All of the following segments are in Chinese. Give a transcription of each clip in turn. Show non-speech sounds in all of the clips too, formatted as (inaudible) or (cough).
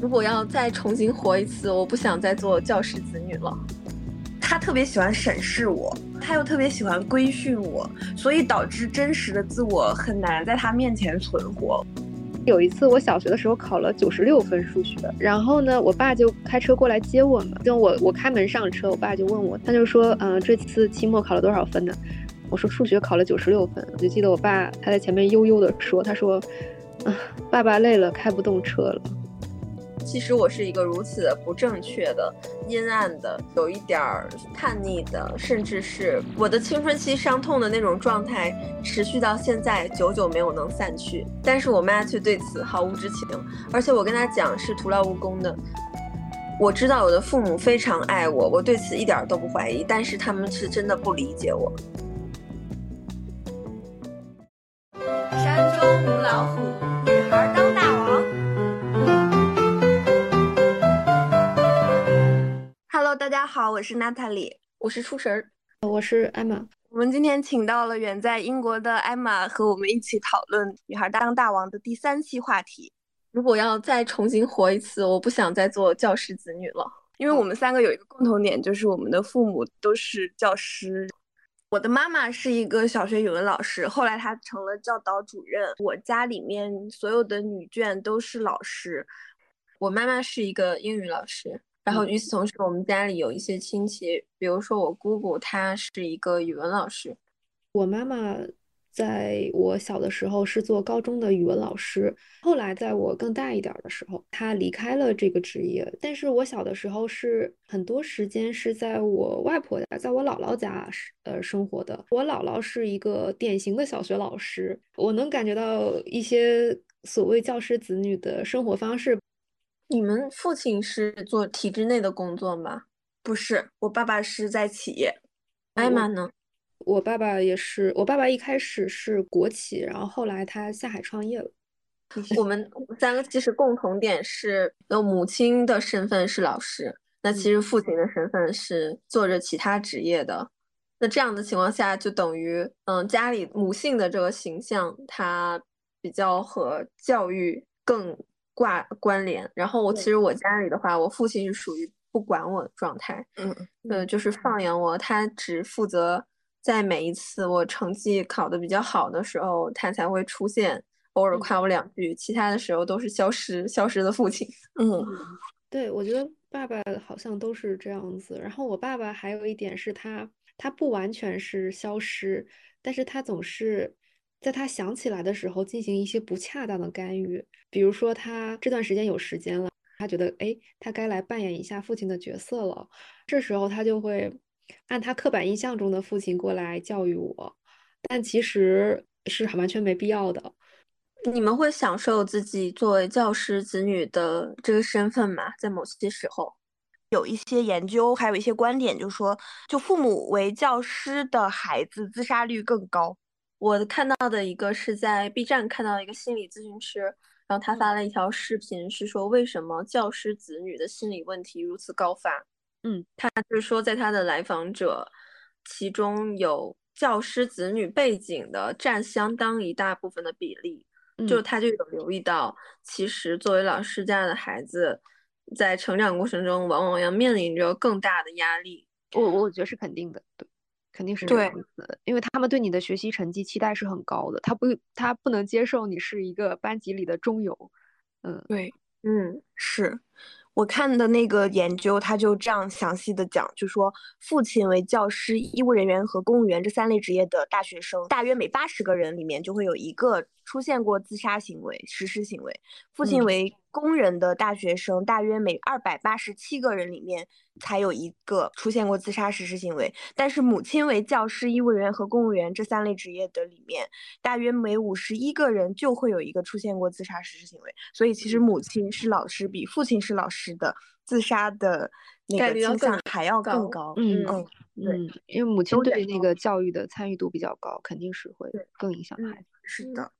如果要再重新活一次，我不想再做教师子女了。他特别喜欢审视我，他又特别喜欢规训我，所以导致真实的自我很难在他面前存活。有一次，我小学的时候考了九十六分数学，然后呢，我爸就开车过来接我嘛。就我我开门上车，我爸就问我，他就说，嗯，这次期末考了多少分呢？我说数学考了九十六分。我就记得我爸他在前面悠悠的说，他说，啊，爸爸累了，开不动车了。其实我是一个如此不正确的、阴暗的、有一点儿叛逆的，甚至是我的青春期伤痛的那种状态，持续到现在，久久没有能散去。但是我妈却对此毫无知情，而且我跟她讲是徒劳无功的。我知道我的父母非常爱我，我对此一点都不怀疑，但是他们是真的不理解我。山中无老虎，好，我是娜塔莉，我是初神儿，我是艾玛。我们今天请到了远在英国的艾玛，和我们一起讨论《女孩当大王》的第三期话题。如果要再重新活一次，我不想再做教师子女了，因为我们三个有一个共同点，就是我们的父母都是教师。我的妈妈是一个小学语文老师，后来她成了教导主任。我家里面所有的女眷都是老师，我妈妈是一个英语老师。然后与此同时，我们家里有一些亲戚，比如说我姑姑，她是一个语文老师。我妈妈在我小的时候是做高中的语文老师，后来在我更大一点的时候，她离开了这个职业。但是我小的时候是很多时间是在我外婆家，在我姥姥家呃生活的。我姥姥是一个典型的小学老师，我能感觉到一些所谓教师子女的生活方式。你们父亲是做体制内的工作吗？不是，我爸爸是在企业。艾玛呢？我爸爸也是，我爸爸一开始是国企，然后后来他下海创业了。(laughs) 我们三个其实共同点是，那母亲的身份是老师，那其实父亲的身份是做着其他职业的。那这样的情况下，就等于，嗯，家里母性的这个形象，它比较和教育更。挂关联，然后我其实我家里的话，我父亲是属于不管我的状态，嗯，呃，就是放养我，他只负责在每一次我成绩考得比较好的时候，他才会出现，偶尔夸我两句，其他的时候都是消失消失的父亲。嗯，对，我觉得爸爸好像都是这样子。然后我爸爸还有一点是他，他不完全是消失，但是他总是。在他想起来的时候，进行一些不恰当的干预，比如说他这段时间有时间了，他觉得哎，他该来扮演一下父亲的角色了，这时候他就会按他刻板印象中的父亲过来教育我，但其实是完全没必要的。你们会享受自己作为教师子女的这个身份吗？在某些时候，有一些研究，还有一些观点，就说，就父母为教师的孩子自杀率更高。我看到的一个是在 B 站看到一个心理咨询师，然后他发了一条视频，是说为什么教师子女的心理问题如此高发。嗯，他是说在他的来访者，其中有教师子女背景的占相当一大部分的比例，就他就有留意到，其实作为老师家的孩子，在成长过程中往往要面临着更大的压力。我我觉得是肯定的，对。肯定是这样子，因为他们对你的学习成绩期待是很高的，他不他不能接受你是一个班级里的中游，嗯，对，嗯，是。我看的那个研究，他就这样详细的讲，就说父亲为教师、医务人员和公务员这三类职业的大学生，大约每八十个人里面就会有一个出现过自杀行为、实施行为。父亲为工人的大学生，大约每二百八十七个人里面才有一个出现过自杀实施行为。但是母亲为教师、医务人员和公务员这三类职业的里面，大约每五十一个人就会有一个出现过自杀实施行为。所以其实母亲是老师，比父亲是老师的自杀的那个倾向还要更高。嗯嗯，对，因为母亲对那个教育的参与度比较高，肯定是会更影响孩子。是的，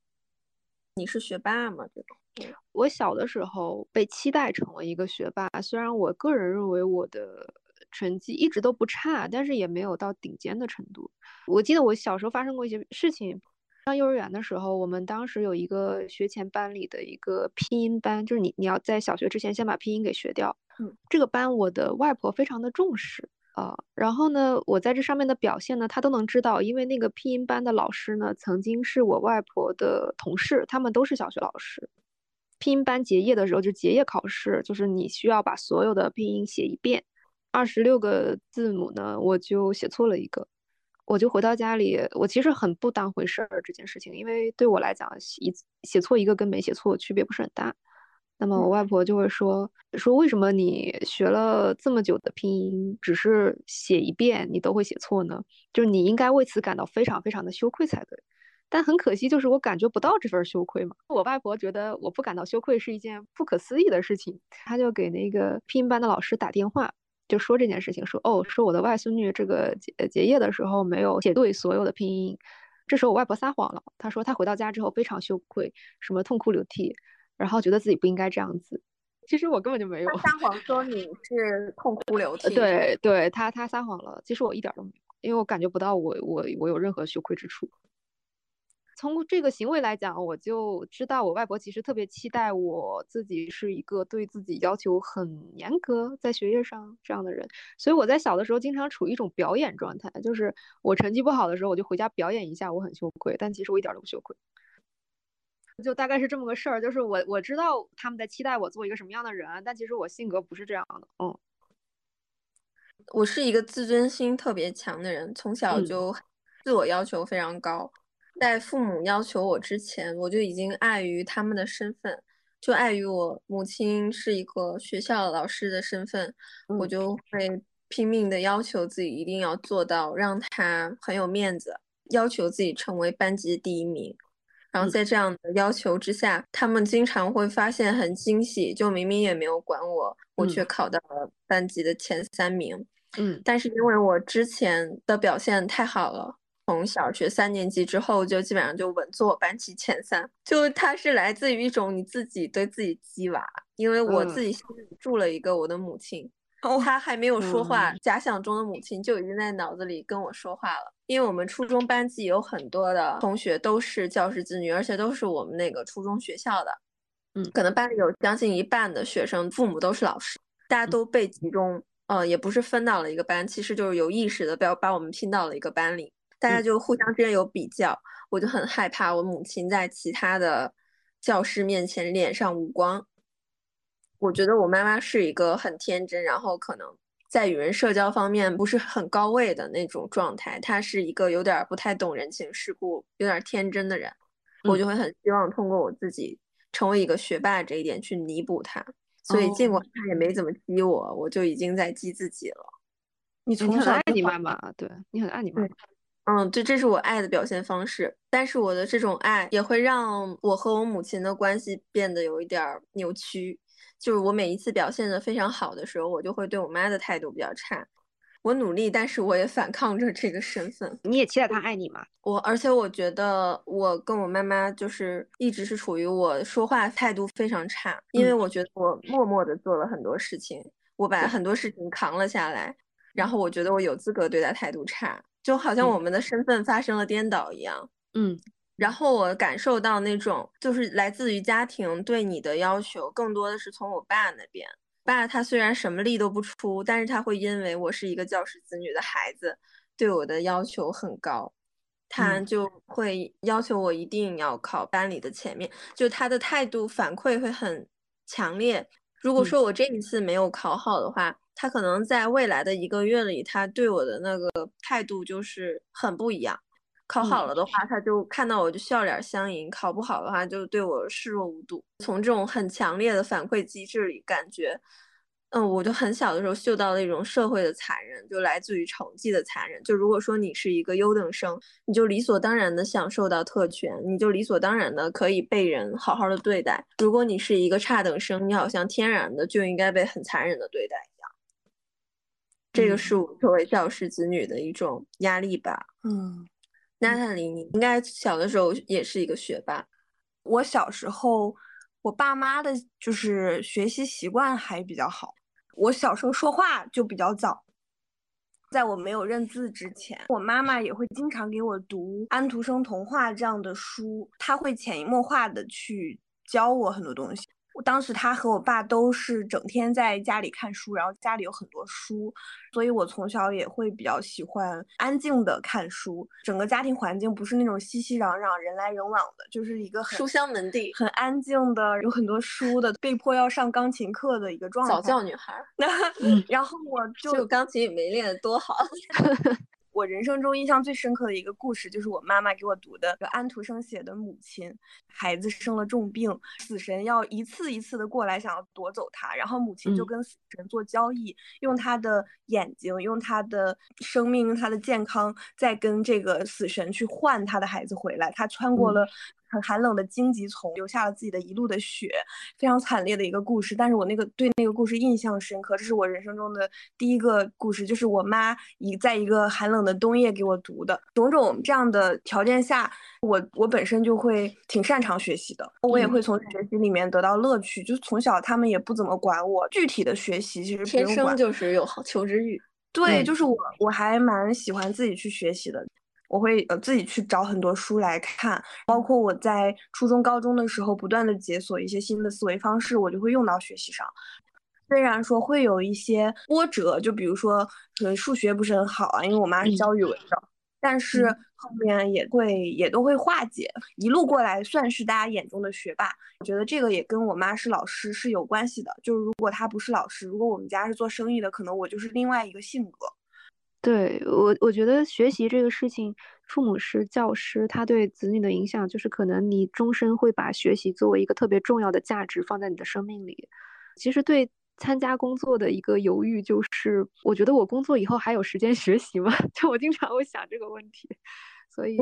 你是学霸吗？这种？我小的时候被期待成为一个学霸，虽然我个人认为我的成绩一直都不差，但是也没有到顶尖的程度。我记得我小时候发生过一些事情，上幼儿园的时候，我们当时有一个学前班里的一个拼音班，就是你你要在小学之前先把拼音给学掉。嗯，这个班我的外婆非常的重视啊。然后呢，我在这上面的表现呢，他都能知道，因为那个拼音班的老师呢，曾经是我外婆的同事，他们都是小学老师。拼音班结业的时候，就结业考试，就是你需要把所有的拼音写一遍，二十六个字母呢，我就写错了一个。我就回到家里，我其实很不当回事儿这件事情，因为对我来讲，一写错一个跟没写错区别不是很大。那么我外婆就会说说为什么你学了这么久的拼音，只是写一遍你都会写错呢？就是你应该为此感到非常非常的羞愧才对。但很可惜，就是我感觉不到这份羞愧嘛。我外婆觉得我不感到羞愧是一件不可思议的事情，她就给那个拼音班的老师打电话。就说这件事情，说哦，说我的外孙女这个结结业的时候没有写对所有的拼音。这时候我外婆撒谎了，她说她回到家之后非常羞愧，什么痛哭流涕，然后觉得自己不应该这样子。其实我根本就没有撒谎说你是痛哭流涕。对对，他他撒谎了。其实我一点都没有，因为我感觉不到我我我有任何羞愧之处。从这个行为来讲，我就知道我外婆其实特别期待我自己是一个对自己要求很严格，在学业上这样的人。所以我在小的时候经常处于一种表演状态，就是我成绩不好的时候，我就回家表演一下，我很羞愧，但其实我一点都不羞愧。就大概是这么个事儿，就是我我知道他们在期待我做一个什么样的人，但其实我性格不是这样的。嗯，我是一个自尊心特别强的人，从小就自我要求非常高。在父母要求我之前，我就已经碍于他们的身份，就碍于我母亲是一个学校老师的身份，我就会拼命的要求自己一定要做到让他很有面子，要求自己成为班级第一名。然后在这样的要求之下，他们经常会发现很惊喜，就明明也没有管我，我却考到了班级的前三名。嗯，但是因为我之前的表现太好了。从小学三年级之后，就基本上就稳坐班级前三。就它是来自于一种你自己对自己激娃，因为我自己心里住了一个我的母亲，她还没有说话，假想中的母亲就已经在脑子里跟我说话了。因为我们初中班级有很多的同学都是教师子女，而且都是我们那个初中学校的，嗯，可能班里有将近一半的学生父母都是老师，大家都被集中，呃，也不是分到了一个班，其实就是有意识的要把我们拼到了一个班里。大家就互相之间有比较，我就很害怕我母亲在其他的教师面前脸上无光。我觉得我妈妈是一个很天真，然后可能在与人社交方面不是很高位的那种状态。她是一个有点不太懂人情世故、有点天真的人。我就会很希望通过我自己成为一个学霸这一点去弥补她。所以尽管她也没怎么激我，我就已经在激自己了。你从小爱你妈妈，对你很爱你妈妈。嗯，对，这是我爱的表现方式。但是我的这种爱也会让我和我母亲的关系变得有一点扭曲。就是我每一次表现的非常好的时候，我就会对我妈的态度比较差。我努力，但是我也反抗着这个身份。你也期待她爱你吗？我，而且我觉得我跟我妈妈就是一直是处于我说话态度非常差，因为我觉得我默默的做了很多事情，我把很多事情扛了下来，然后我觉得我有资格对她态度差。就好像我们的身份发生了颠倒一样，嗯，然后我感受到那种就是来自于家庭对你的要求，更多的是从我爸那边。爸他虽然什么力都不出，但是他会因为我是一个教师子女的孩子，对我的要求很高，他就会要求我一定要考班里的前面，就他的态度反馈会很强烈。如果说我这一次没有考好的话，他可能在未来的一个月里，他对我的那个态度就是很不一样。考好了的话，他就看到我就笑脸相迎；考不好的话，就对我视若无睹。从这种很强烈的反馈机制里，感觉，嗯，我就很小的时候嗅到了一种社会的残忍，就来自于成绩的残忍。就如果说你是一个优等生，你就理所当然的享受到特权，你就理所当然的可以被人好好的对待。如果你是一个差等生，你好像天然的就应该被很残忍的对待一样。这个是我作为教师子女的一种压力吧。嗯，娜塔莉，你应该小的时候也是一个学霸。我小时候，我爸妈的就是学习习惯还比较好。我小时候说话就比较早，在我没有认字之前，我妈妈也会经常给我读安徒生童话这样的书，她会潜移默化的去教我很多东西。当时他和我爸都是整天在家里看书，然后家里有很多书，所以我从小也会比较喜欢安静的看书。整个家庭环境不是那种熙熙攘攘、人来人往的，就是一个书香门第、很安静的、有很多书的、被迫要上钢琴课的一个状态。早教女孩。(laughs) 然后我就钢琴也没练多好。(laughs) 我人生中印象最深刻的一个故事，就是我妈妈给我读的安徒生写的《母亲》。孩子生了重病，死神要一次一次的过来，想要夺走他，然后母亲就跟死神做交易，用他的眼睛，用他的生命，用他的健康，再跟这个死神去换他的孩子回来。他穿过了。很寒冷的荆棘丛，留下了自己的一路的血，非常惨烈的一个故事。但是我那个对那个故事印象深刻，这是我人生中的第一个故事，就是我妈一在一个寒冷的冬夜给我读的。种种这样的条件下，我我本身就会挺擅长学习的，我也会从学习里面得到乐趣。就是从小他们也不怎么管我具体的学习，其实天生就是有好求知欲。对，就是我我还蛮喜欢自己去学习的。我会呃自己去找很多书来看，包括我在初中、高中的时候，不断的解锁一些新的思维方式，我就会用到学习上。虽然说会有一些波折，就比如说可能数学不是很好啊，因为我妈是教语文的，但是后面也会也都会化解。一路过来算是大家眼中的学霸，我觉得这个也跟我妈是老师是有关系的。就是如果她不是老师，如果我们家是做生意的，可能我就是另外一个性格。对我，我觉得学习这个事情，父母是教师，他对子女的影响就是可能你终身会把学习作为一个特别重要的价值放在你的生命里。其实对参加工作的一个犹豫就是，我觉得我工作以后还有时间 (laughs) 学习吗？(laughs) 就我经常会想这个问题。所以，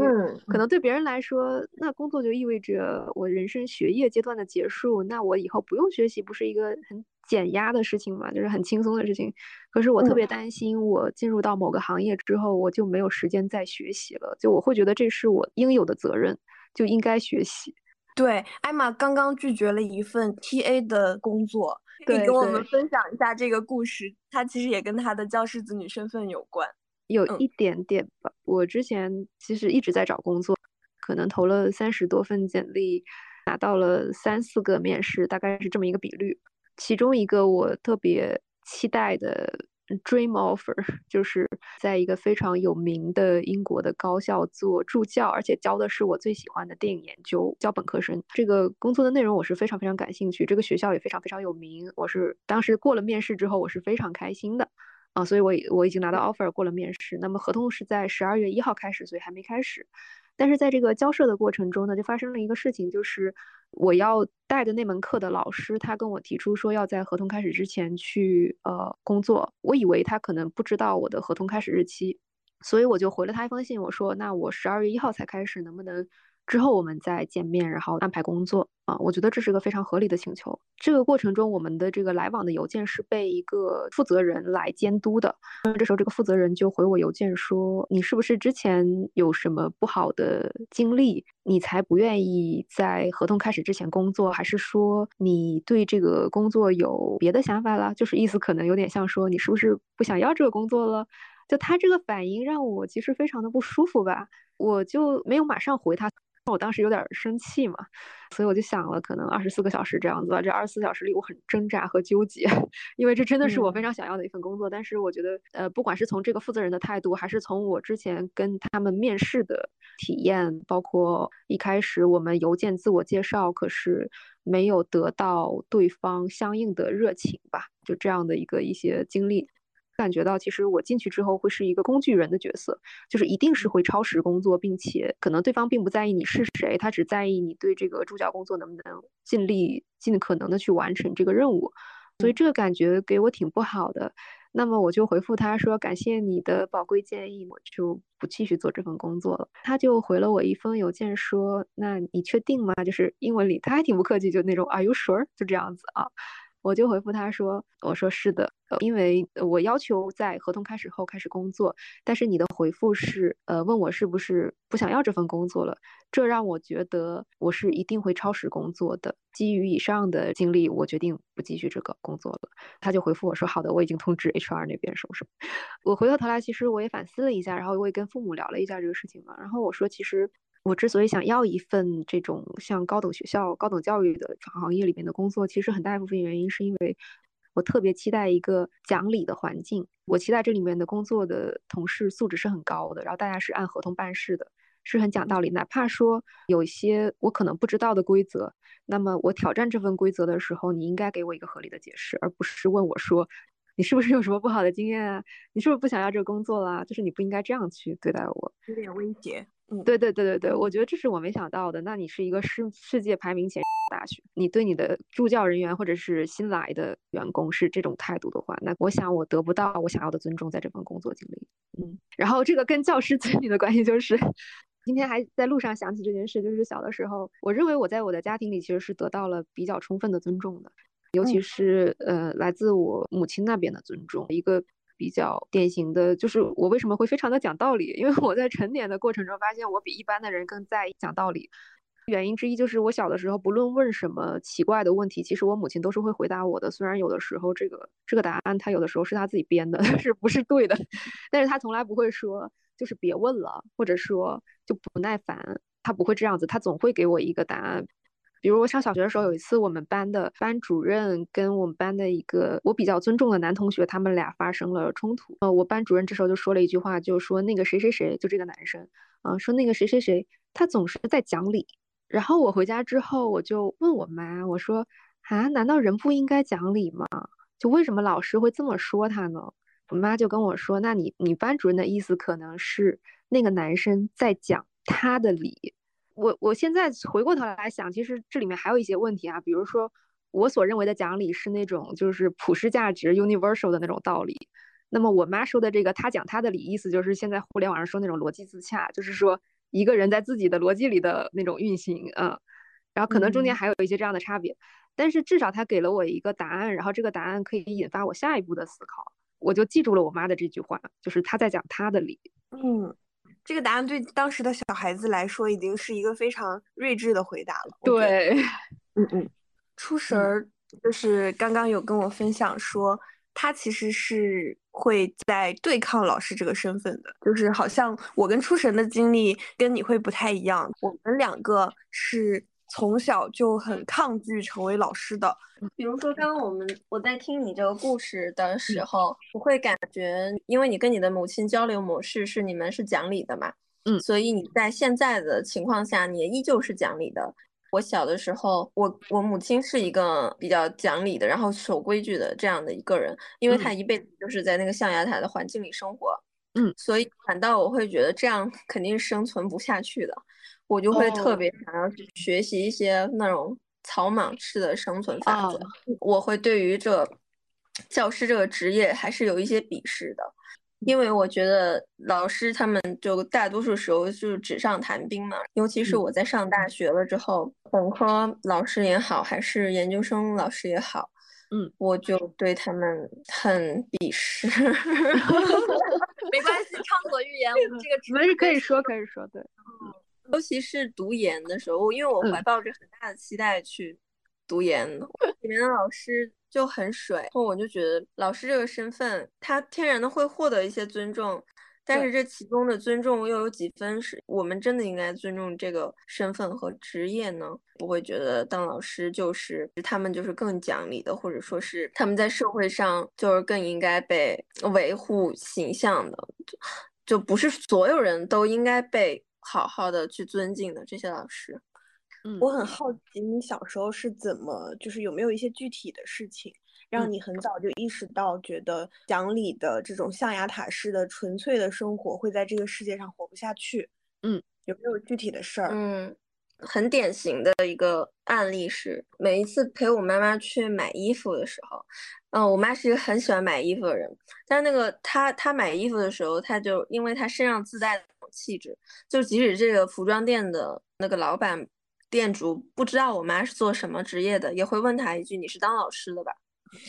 可能对别人来说，那工作就意味着我人生学业阶段的结束。那我以后不用学习，不是一个很减压的事情吗？就是很轻松的事情。可是我特别担心，我进入到某个行业之后，我就没有时间再学习了。就我会觉得这是我应有的责任，就应该学习。对，艾玛刚刚拒绝了一份 TA 的工作，可以跟我们分享一下这个故事。他其实也跟他的教师子女身份有关。有一点点吧。我之前其实一直在找工作，可能投了三十多份简历，拿到了三四个面试，大概是这么一个比率。其中一个我特别期待的 dream offer，(laughs) 就是在一个非常有名的英国的高校做助教，而且教的是我最喜欢的电影研究，教本科生。这个工作的内容我是非常非常感兴趣，这个学校也非常非常有名。我是当时过了面试之后，我是非常开心的。啊，所以我我已经拿到 offer 过了面试，那么合同是在十二月一号开始，所以还没开始。但是在这个交涉的过程中呢，就发生了一个事情，就是我要带的那门课的老师，他跟我提出说要在合同开始之前去呃工作。我以为他可能不知道我的合同开始日期，所以我就回了他一封信，我说那我十二月一号才开始，能不能？之后我们再见面，然后安排工作啊，我觉得这是个非常合理的请求。这个过程中，我们的这个来往的邮件是被一个负责人来监督的。那这时候，这个负责人就回我邮件说：“你是不是之前有什么不好的经历，你才不愿意在合同开始之前工作？还是说你对这个工作有别的想法了？就是意思可能有点像说你是不是不想要这个工作了？就他这个反应让我其实非常的不舒服吧，我就没有马上回他。”我当时有点生气嘛，所以我就想了，可能二十四个小时这样子吧。这二十四小时里，我很挣扎和纠结，(laughs) 因为这真的是我非常想要的一份工作。但是我觉得，呃，不管是从这个负责人的态度，还是从我之前跟他们面试的体验，包括一开始我们邮件自我介绍，可是没有得到对方相应的热情吧，就这样的一个一些经历。感觉到，其实我进去之后会是一个工具人的角色，就是一定是会超时工作，并且可能对方并不在意你是谁，他只在意你对这个助教工作能不能尽力、尽可能的去完成这个任务。所以这个感觉给我挺不好的。那么我就回复他说：“感谢你的宝贵建议，我就不继续做这份工作了。”他就回了我一封邮件说：“那你确定吗？”就是英文里他还挺不客气，就那种 “Are you sure？” 就这样子啊。我就回复他说：“我说是的，因为我要求在合同开始后开始工作，但是你的回复是，呃，问我是不是不想要这份工作了，这让我觉得我是一定会超时工作的。基于以上的经历，我决定不继续这个工作了。”他就回复我说：“好的，我已经通知 HR 那边什么什么。(laughs) ”我回过头来，其实我也反思了一下，然后我也跟父母聊了一下这个事情嘛，然后我说，其实。我之所以想要一份这种像高等学校、高等教育的行业里面的工作，其实很大一部分原因是因为我特别期待一个讲理的环境。我期待这里面的工作的同事素质是很高的，然后大家是按合同办事的，是很讲道理。哪怕说有一些我可能不知道的规则，那么我挑战这份规则的时候，你应该给我一个合理的解释，而不是问我说你是不是有什么不好的经验啊？你是不是不想要这个工作啦？就是你不应该这样去对待我，有点威胁。嗯，对对对对对，我觉得这是我没想到的。那你是一个世世界排名前大学，你对你的助教人员或者是新来的员工是这种态度的话，那我想我得不到我想要的尊重，在这份工作经历。嗯，然后这个跟教师子女的关系就是，今天还在路上想起这件事，就是小的时候，我认为我在我的家庭里其实是得到了比较充分的尊重的，尤其是呃来自我母亲那边的尊重，一个。比较典型的就是我为什么会非常的讲道理，因为我在成年的过程中发现我比一般的人更在意讲道理。原因之一就是我小的时候不论问什么奇怪的问题，其实我母亲都是会回答我的。虽然有的时候这个这个答案她有的时候是她自己编的，但 (laughs) 是不是对的？但是她从来不会说就是别问了，或者说就不耐烦，她不会这样子，她总会给我一个答案。比如我上小学的时候，有一次我们班的班主任跟我们班的一个我比较尊重的男同学，他们俩发生了冲突。呃，我班主任这时候就说了一句话，就说那个谁谁谁，就这个男生，啊，说那个谁谁谁，他总是在讲理。然后我回家之后，我就问我妈，我说啊，难道人不应该讲理吗？就为什么老师会这么说他呢？我妈就跟我说，那你你班主任的意思可能是那个男生在讲他的理。我我现在回过头来想，其实这里面还有一些问题啊，比如说我所认为的讲理是那种就是普世价值 universal 的那种道理，那么我妈说的这个她讲她的理，意思就是现在互联网上说那种逻辑自洽，就是说一个人在自己的逻辑里的那种运行啊，然后可能中间还有一些这样的差别，但是至少他给了我一个答案，然后这个答案可以引发我下一步的思考，我就记住了我妈的这句话，就是她在讲她的理，嗯。这个答案对当时的小孩子来说，已经是一个非常睿智的回答了。对，嗯 (laughs) 嗯，出神儿就是刚刚有跟我分享说，他其实是会在对抗老师这个身份的，就是好像我跟出神的经历跟你会不太一样，我们两个是。从小就很抗拒成为老师的，比如说刚刚我们我在听你这个故事的时候，我会感觉，因为你跟你的母亲交流模式是你们是讲理的嘛，嗯，所以你在现在的情况下，你依旧是讲理的。我小的时候，我我母亲是一个比较讲理的，然后守规矩的这样的一个人，因为她一辈子就是在那个象牙塔的环境里生活，嗯，所以反倒我会觉得这样 (laughs) 肯定生存不下去的。我就会特别想要去学习一些那种草莽式的生存法则。我会对于这教师这个职业还是有一些鄙视的，因为我觉得老师他们就大多数时候就是纸上谈兵嘛。尤其是我在上大学了之后，本科老师也好，还是研究生老师也好，嗯，我就对他们很鄙视。(laughs) (laughs) 没关系，畅所欲言，我们这个没事可以说可以说，对。尤其是读研的时候，因为我怀抱着很大的期待去读研，里面的老师就很水，然后我就觉得老师这个身份，他天然的会获得一些尊重，但是这其中的尊重又有几分是我们真的应该尊重这个身份和职业呢？不会觉得当老师就是他们就是更讲理的，或者说是他们在社会上就是更应该被维护形象的，就就不是所有人都应该被。好好的去尊敬的这些老师，嗯，我很好奇你小时候是怎么，就是有没有一些具体的事情，让你很早就意识到，觉得讲理的这种象牙塔式的纯粹的生活会在这个世界上活不下去？嗯，有没有具体的事儿？嗯，很典型的一个案例是，每一次陪我妈妈去买衣服的时候，嗯，我妈是一个很喜欢买衣服的人，但是那个她她买衣服的时候，她就因为她身上自带的。气质，就即使这个服装店的那个老板店主不知道我妈是做什么职业的，也会问她一句：“你是当老师的吧？”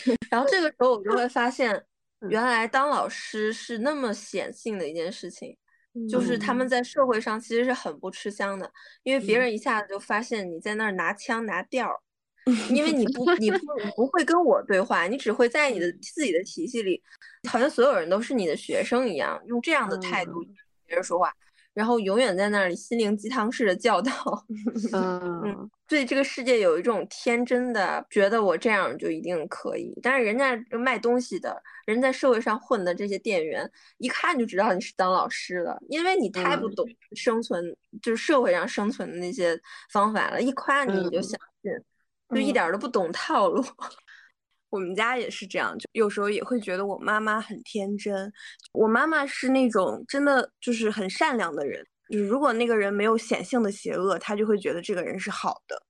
(laughs) 然后这个时候我就会发现，原来当老师是那么显性的一件事情，就是他们在社会上其实是很不吃香的，因为别人一下子就发现你在那儿拿腔拿调儿，(laughs) 因为你不你不你不会跟我对话，你只会在你的自己的体系里，好像所有人都是你的学生一样，用这样的态度跟别人说话。然后永远在那里心灵鸡汤式的教导，(laughs) 嗯，对这个世界有一种天真的觉得我这样就一定可以。但是人家卖东西的人在社会上混的这些店员，一看就知道你是当老师的，因为你太不懂生存，就是社会上生存的那些方法了。一夸你你就相信，就一点都不懂套路。我们家也是这样，就有时候也会觉得我妈妈很天真。我妈妈是那种真的就是很善良的人，就是如果那个人没有显性的邪恶，她就会觉得这个人是好的，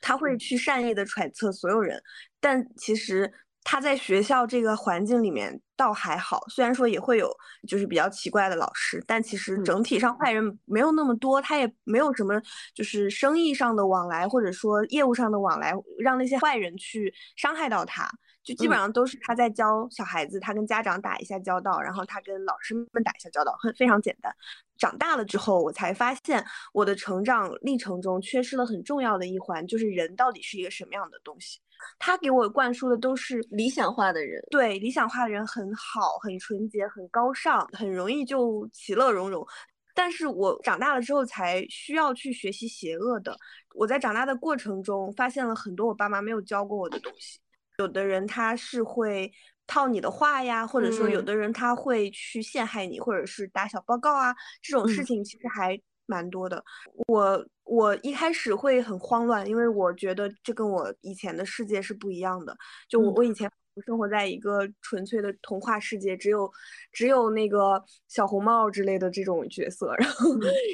她会去善意的揣测所有人。但其实她在学校这个环境里面倒还好，虽然说也会有就是比较奇怪的老师，但其实整体上坏人没有那么多，他也没有什么就是生意上的往来或者说业务上的往来，让那些坏人去伤害到他。就基本上都是他在教小孩子，他跟家长打一下交道，然后他跟老师们打一下交道，很非常简单。长大了之后，我才发现我的成长历程中缺失了很重要的一环，就是人到底是一个什么样的东西。他给我灌输的都是理想化的人，对理想化的人很好，很纯洁，很高尚，很容易就其乐融融。但是我长大了之后才需要去学习邪恶的。我在长大的过程中发现了很多我爸妈没有教过我的东西。有的人他是会套你的话呀，或者说有的人他会去陷害你，或者是打小报告啊，这种事情其实还蛮多的。我我一开始会很慌乱，因为我觉得这跟我以前的世界是不一样的。就我我以前。生活在一个纯粹的童话世界，只有只有那个小红帽之类的这种角色。(laughs) 然后，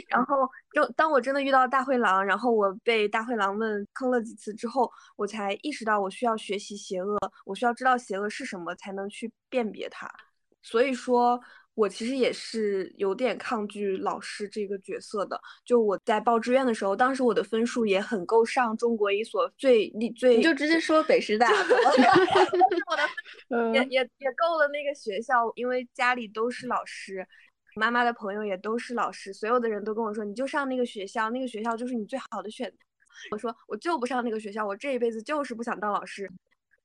然后就当我真的遇到大灰狼，然后我被大灰狼们坑了几次之后，我才意识到我需要学习邪恶，我需要知道邪恶是什么，才能去辨别它。所以说。我其实也是有点抗拒老师这个角色的。就我在报志愿的时候，当时我的分数也很够上中国一所最最，你就直接说北师大，(laughs) 我的 (laughs) 也也也够了那个学校，因为家里都是老师，妈妈的朋友也都是老师，所有的人都跟我说，你就上那个学校，那个学校就是你最好的选择。我说我就不上那个学校，我这一辈子就是不想当老师。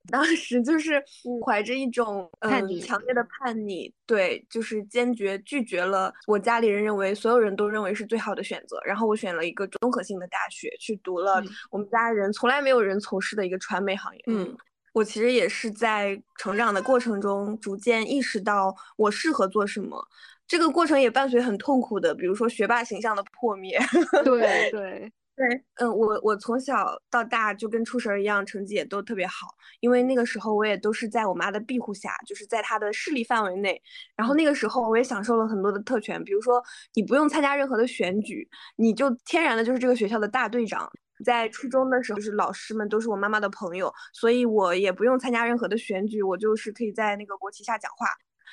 当时就是怀着一种叛逆、强烈的叛逆，对，就是坚决拒绝了我家里人认为所有人都认为是最好的选择。然后我选了一个综合性的大学，去读了我们家人从来没有人从事的一个传媒行业。嗯，我其实也是在成长的过程中逐渐意识到我适合做什么，这个过程也伴随很痛苦的，比如说学霸形象的破灭。对 (laughs) 对。对，嗯，我我从小到大就跟出神儿一样，成绩也都特别好。因为那个时候我也都是在我妈的庇护下，就是在她的势力范围内。然后那个时候我也享受了很多的特权，比如说你不用参加任何的选举，你就天然的就是这个学校的大队长。在初中的时候，就是老师们都是我妈妈的朋友，所以我也不用参加任何的选举，我就是可以在那个国旗下讲话，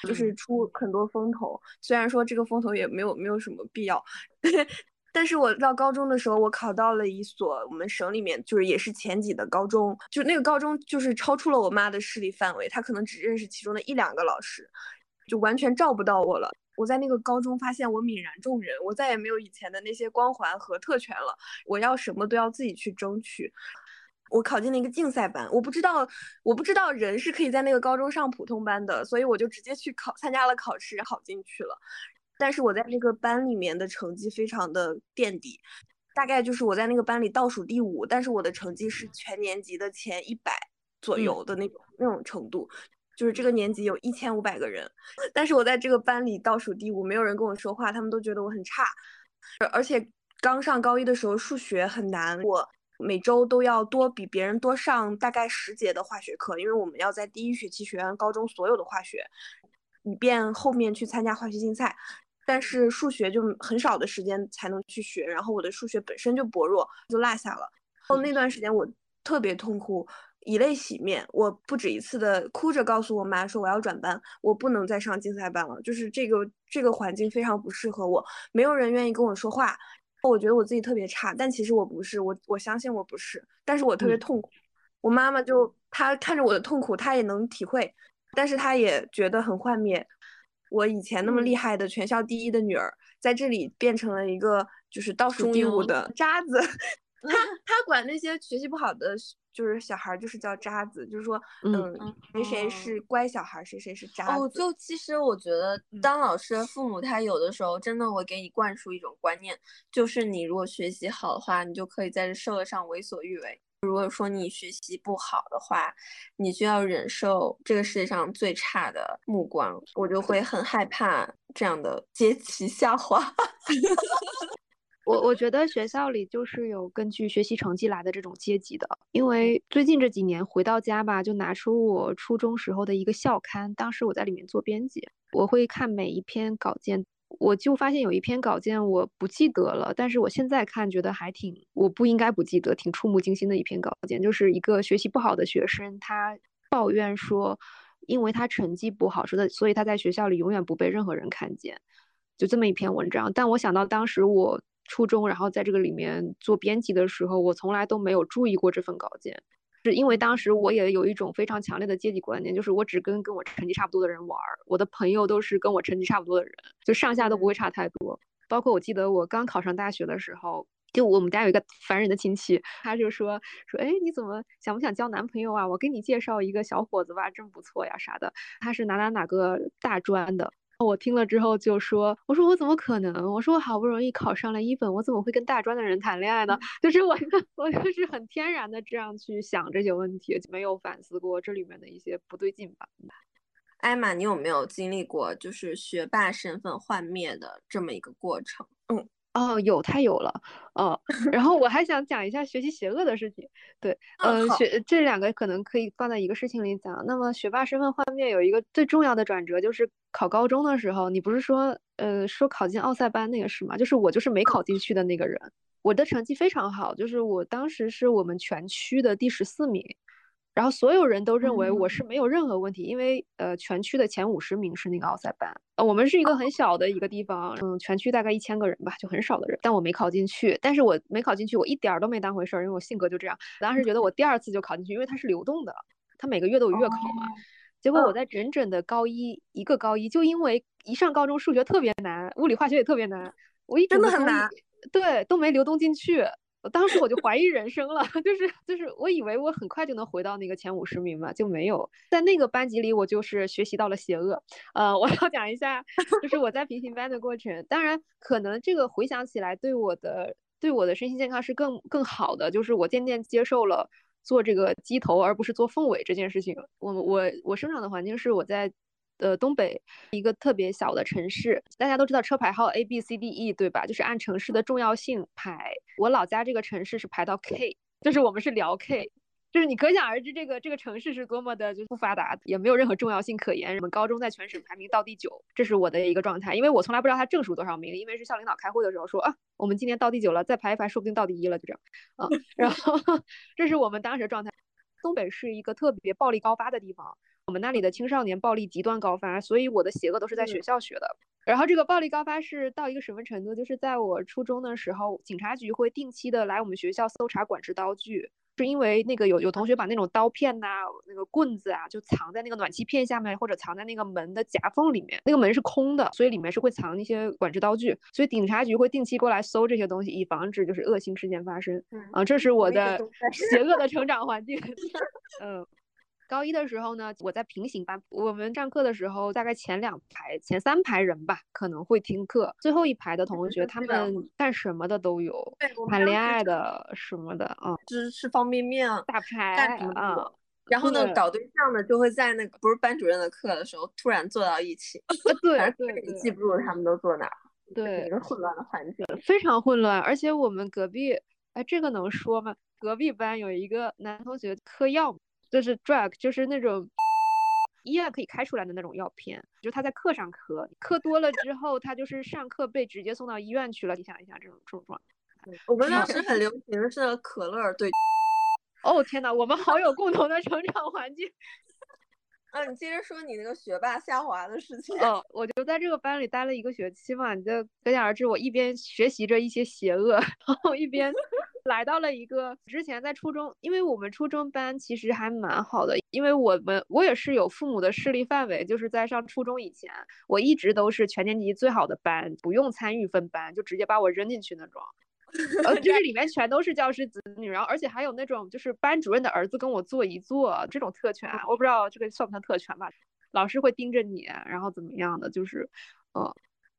就是出很多风头。虽然说这个风头也没有没有什么必要。(laughs) 但是我到高中的时候，我考到了一所我们省里面就是也是前几的高中，就那个高中就是超出了我妈的势力范围，她可能只认识其中的一两个老师，就完全照不到我了。我在那个高中发现我泯然众人，我再也没有以前的那些光环和特权了，我要什么都要自己去争取。我考进了一个竞赛班，我不知道我不知道人是可以在那个高中上普通班的，所以我就直接去考参加了考试，考进去了。但是我在那个班里面的成绩非常的垫底，大概就是我在那个班里倒数第五，但是我的成绩是全年级的前一百左右的那种那种程度，就是这个年级有一千五百个人，但是我在这个班里倒数第五，没有人跟我说话，他们都觉得我很差，而且刚上高一的时候数学很难，我每周都要多比别人多上大概十节的化学课，因为我们要在第一学期学完高中所有的化学，以便后面去参加化学竞赛。但是数学就很少的时间才能去学，然后我的数学本身就薄弱，就落下了。后那段时间我特别痛苦，以泪洗面。我不止一次的哭着告诉我妈说我要转班，我不能再上竞赛班了。就是这个这个环境非常不适合我，没有人愿意跟我说话。我觉得我自己特别差，但其实我不是，我我相信我不是，但是我特别痛苦。我妈妈就她看着我的痛苦，她也能体会，但是她也觉得很幻灭。我以前那么厉害的全校第一的女儿，在这里变成了一个就是倒数第五的渣子。(laughs) 他他管那些学习不好的就是小孩，就是叫渣子，就是说，嗯，谁谁是乖小孩，谁谁是渣子。哦，就其实我觉得当老师的父母，他有的时候真的会给你灌输一种观念，就是你如果学习好的话，你就可以在这社会上为所欲为。如果说你学习不好的话，你就要忍受这个世界上最差的目光。我就会很害怕这样的阶级下滑。(laughs) 我我觉得学校里就是有根据学习成绩来的这种阶级的，因为最近这几年回到家吧，就拿出我初中时候的一个校刊，当时我在里面做编辑，我会看每一篇稿件。我就发现有一篇稿件我不记得了，但是我现在看觉得还挺，我不应该不记得，挺触目惊心的一篇稿件，就是一个学习不好的学生，他抱怨说，因为他成绩不好，说的，所以他在学校里永远不被任何人看见，就这么一篇文章。但我想到当时我初中，然后在这个里面做编辑的时候，我从来都没有注意过这份稿件。是因为当时我也有一种非常强烈的阶级观念，就是我只跟跟我成绩差不多的人玩儿，我的朋友都是跟我成绩差不多的人，就上下都不会差太多。包括我记得我刚考上大学的时候，就我们家有一个烦人的亲戚，他就说说，哎，你怎么想不想交男朋友啊？我给你介绍一个小伙子吧，真不错呀啥的。他是哪哪哪个大专的。我听了之后就说：“我说我怎么可能？我说我好不容易考上了一本，我怎么会跟大专的人谈恋爱呢？就是我，(laughs) 我就是很天然的这样去想这些问题，没有反思过这里面的一些不对劲吧。”艾玛，你有没有经历过就是学霸身份幻灭的这么一个过程？嗯。哦，有太有了，哦，然后我还想讲一下学习邪恶的事情，对，呃，学这两个可能可以放在一个事情里讲。那么学霸身份幻灭有一个最重要的转折，就是考高中的时候，你不是说，呃，说考进奥赛班那个事吗？就是我就是没考进去的那个人，我的成绩非常好，就是我当时是我们全区的第十四名。然后所有人都认为我是没有任何问题，因为呃全区的前五十名是那个奥赛班，呃我们是一个很小的一个地方，嗯全区大概一千个人吧，就很少的人，但我没考进去，但是我没考进去，我一点儿都没当回事儿，因为我性格就这样，当时觉得我第二次就考进去，因为它是流动的，它每个月都有月考嘛，结果我在整整的高一一个高一，就因为一上高中数学特别难，物理化学也特别难，我一真的很难，对都没流动进去。我当时我就怀疑人生了，就 (laughs) 是就是，我以为我很快就能回到那个前五十名嘛，就没有在那个班级里，我就是学习到了邪恶。呃，我要讲一下，就是我在平行班的过程。当然，可能这个回想起来，对我的对我的身心健康是更更好的，就是我渐渐接受了做这个鸡头而不是做凤尾这件事情。我我我生长的环境是我在。呃，东北一个特别小的城市，大家都知道车牌号 A B C D E 对吧？就是按城市的重要性排。我老家这个城市是排到 K，就是我们是聊 K，就是你可想而知这个这个城市是多么的就不发达，也没有任何重要性可言。我们高中在全省排名倒第九，这是我的一个状态，因为我从来不知道它正数多少名，因为是校领导开会的时候说啊，我们今年倒第九了，再排一排，说不定倒第一了，就这样。啊，(laughs) 然后 (laughs) 这是我们当时的状态。东北是一个特别暴力高发的地方。我们那里的青少年暴力极端高发，所以我的邪恶都是在学校学的。然后这个暴力高发是到一个什么程度？就是在我初中的时候，警察局会定期的来我们学校搜查管制刀具，是因为那个有有同学把那种刀片呐、那个棍子啊，就藏在那个暖气片下面，或者藏在那个门的夹缝里面。那个门是空的，所以里面是会藏一些管制刀具，所以警察局会定期过来搜这些东西，以防止就是恶性事件发生。啊，这是我的邪恶的成长环境。(laughs) 嗯。高一的时候呢，我在平行班，我们上课的时候，大概前两排、前三排人吧，可能会听课。最后一排的同学，他们干什么的都有，谈恋爱的什么的啊，吃吃方便面、打牌啊。然后呢，搞对象的就会在那个不是班主任的课的时候突然坐到一起。对 (laughs) 对，你记不住他们都坐哪儿。对，一个混乱的环境，非常混乱。而且我们隔壁，哎，这个能说吗？隔壁班有一个男同学嗑药。就是 drug，就是那种医院可以开出来的那种药片，就他在课上嗑，嗑多了之后，他就是上课被直接送到医院去了。你想一下这种症状。我们当时很流 (laughs) 行是可乐对。哦天呐，我们好有共同的成长环境。(laughs) 啊，你接着说你那个学霸下滑的事情。哦，我就在这个班里待了一个学期嘛，你就可想而知，我一边学习着一些邪恶，然后一边来到了一个之前在初中，因为我们初中班其实还蛮好的，因为我们我也是有父母的势力范围，就是在上初中以前，我一直都是全年级最好的班，不用参与分班，就直接把我扔进去那种。(laughs) 呃，就是里面全都是教师子女，然后而且还有那种就是班主任的儿子跟我坐一坐这种特权，我不知道这个算不算特权吧？老师会盯着你，然后怎么样的？就是，呃，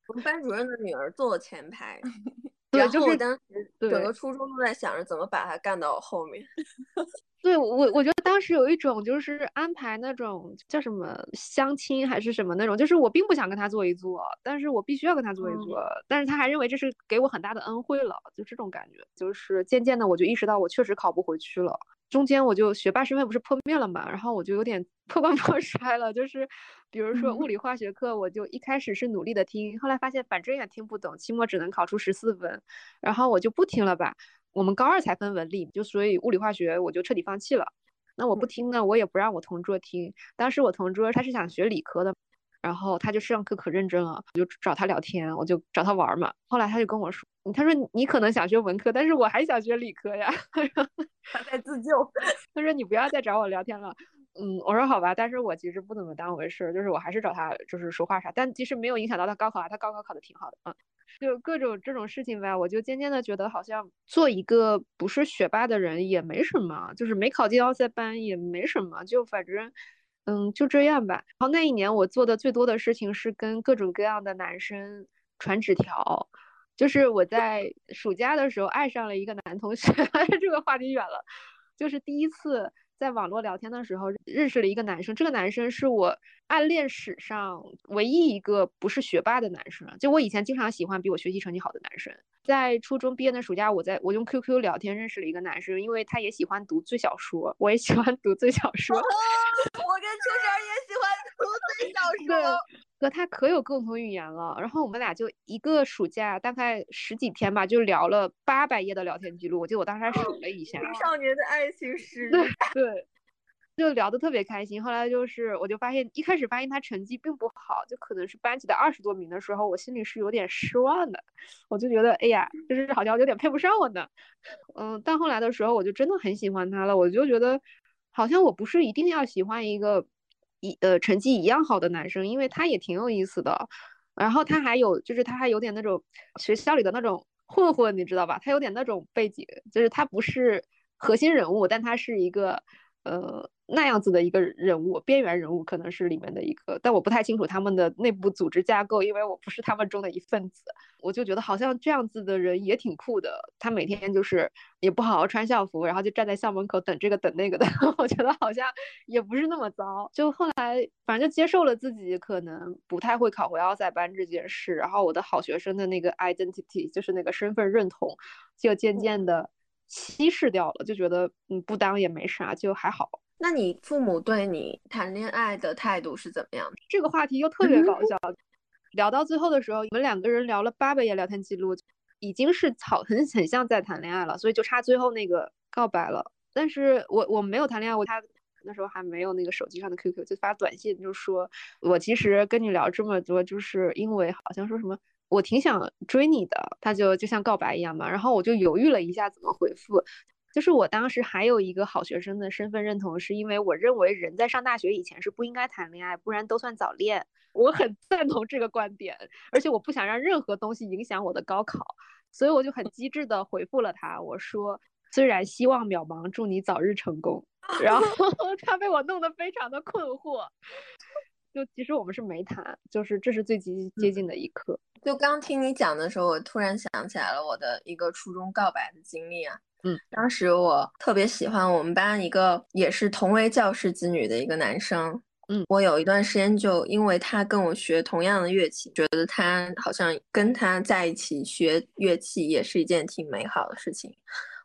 我们班主任的女儿坐前排，(laughs) 对，就是当时整个初中都在想着怎么把他干到后面。(laughs) 对我，我觉得当时有一种就是安排那种叫什么相亲还是什么那种，就是我并不想跟他坐一坐，但是我必须要跟他坐一坐，但是他还认为这是给我很大的恩惠了，就这种感觉。就是渐渐的，我就意识到我确实考不回去了。中间我就学霸身份不是破灭了嘛，然后我就有点 (laughs) 破罐破 (laughs) 摔了。就是比如说物理化学课，我就一开始是努力的听，后来发现反正也听不懂，期末只能考出十四分，然后我就不听了吧。我们高二才分文理，就所以物理化学我就彻底放弃了。那我不听呢，我也不让我同桌听。当时我同桌他是想学理科的，然后他就上课可认真了，我就找他聊天，我就找他玩嘛。后来他就跟我说，他说你可能想学文科，但是我还想学理科呀。(laughs) 他在自救。(laughs) 他说你不要再找我聊天了。嗯，我说好吧，但是我其实不怎么当回事，就是我还是找他就是说话啥，但其实没有影响到他高考啊，他高考考的挺好的啊。就各种这种事情吧，我就渐渐的觉得好像做一个不是学霸的人也没什么，就是没考进奥赛班也没什么，就反正，嗯，就这样吧。然后那一年我做的最多的事情是跟各种各样的男生传纸条，就是我在暑假的时候爱上了一个男同学，(laughs) 这个话题远了，就是第一次。在网络聊天的时候认识了一个男生，这个男生是我暗恋史上唯一一个不是学霸的男生。就我以前经常喜欢比我学习成绩好的男生。在初中毕业的暑假，我在我用 QQ 聊天认识了一个男生，因为他也喜欢读最小说，我也喜欢读最小说。我跟秋儿也喜欢读最小说。和他可有共同语言了，然后我们俩就一个暑假大概十几天吧，就聊了八百页的聊天记录。我记得我当时还数了一下。青少年的爱情史。对对，就聊得特别开心。后来就是，我就发现一开始发现他成绩并不好，就可能是班级的二十多名的时候，我心里是有点失望的。我就觉得，哎呀，就是好像有点配不上我呢。嗯，但后来的时候，我就真的很喜欢他了。我就觉得，好像我不是一定要喜欢一个。一呃，成绩一样好的男生，因为他也挺有意思的，然后他还有就是他还有点那种学校里的那种混混，你知道吧？他有点那种背景，就是他不是核心人物，但他是一个呃。那样子的一个人物，边缘人物可能是里面的一个，但我不太清楚他们的内部组织架构，因为我不是他们中的一份子。我就觉得好像这样子的人也挺酷的，他每天就是也不好好穿校服，然后就站在校门口等这个等那个的。(laughs) 我觉得好像也不是那么糟。就后来反正就接受了自己可能不太会考回奥赛班这件事，然后我的好学生的那个 identity 就是那个身份认同，就渐渐的稀释掉了，就觉得嗯不当也没啥，就还好。那你父母对你谈恋爱的态度是怎么样的？这个话题又特别搞笑。(laughs) 聊到最后的时候，你们两个人聊了八百页聊天记录，已经是草很很像在谈恋爱了，所以就差最后那个告白了。但是我我没有谈恋爱，我他那时候还没有那个手机上的 QQ，就发短信就说，我其实跟你聊这么多，就是因为好像说什么我挺想追你的，他就就像告白一样嘛。然后我就犹豫了一下怎么回复。就是我当时还有一个好学生的身份认同，是因为我认为人在上大学以前是不应该谈恋爱，不然都算早恋。我很 (laughs) 赞同这个观点，而且我不想让任何东西影响我的高考，所以我就很机智的回复了他，我说虽然希望渺茫，祝你早日成功。(laughs) 然后 (laughs) 他被我弄得非常的困惑，就其实我们是没谈，就是这是最接接近的一刻。就刚听你讲的时候，我突然想起来了我的一个初中告白的经历啊。嗯，当时我特别喜欢我们班一个也是同为教师子女的一个男生。嗯，我有一段时间就因为他跟我学同样的乐器，觉得他好像跟他在一起学乐器也是一件挺美好的事情，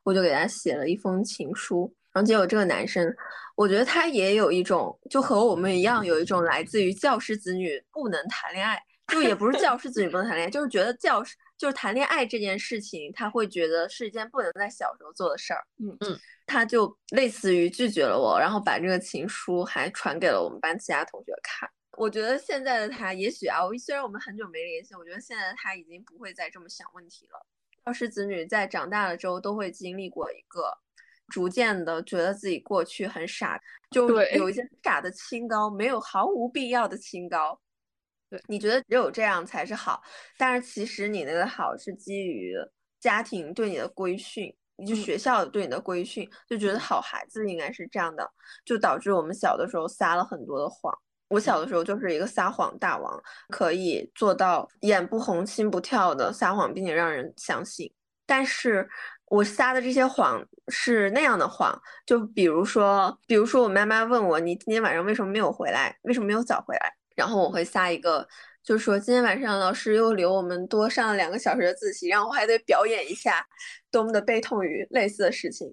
我就给他写了一封情书。然后结果这个男生，我觉得他也有一种就和我们一样，有一种来自于教师子女不能谈恋爱，就也不是教师子女不能谈恋爱，就是觉得教师。就是谈恋爱这件事情，他会觉得是一件不能在小时候做的事儿。嗯嗯，他就类似于拒绝了我，然后把这个情书还传给了我们班其他同学看。我觉得现在的他，也许啊，我虽然我们很久没联系，我觉得现在的他已经不会再这么想问题了。教师子女在长大了之后都会经历过一个逐渐的觉得自己过去很傻，就对有一些傻的清高，没有毫无必要的清高。对，你觉得只有这样才是好，但是其实你那个好是基于家庭对你的规训，就学校对你的规训，就觉得好孩子应该是这样的，就导致我们小的时候撒了很多的谎。我小的时候就是一个撒谎大王，可以做到眼不红心不跳的撒谎，并且让人相信。但是我撒的这些谎是那样的谎，就比如说，比如说我妈妈问我你今天晚上为什么没有回来，为什么没有早回来，然后我会撒一个，就是说今天晚上老师又留我们多上了两个小时的自习，然后我还得表演一下多么的悲痛于类似的事情。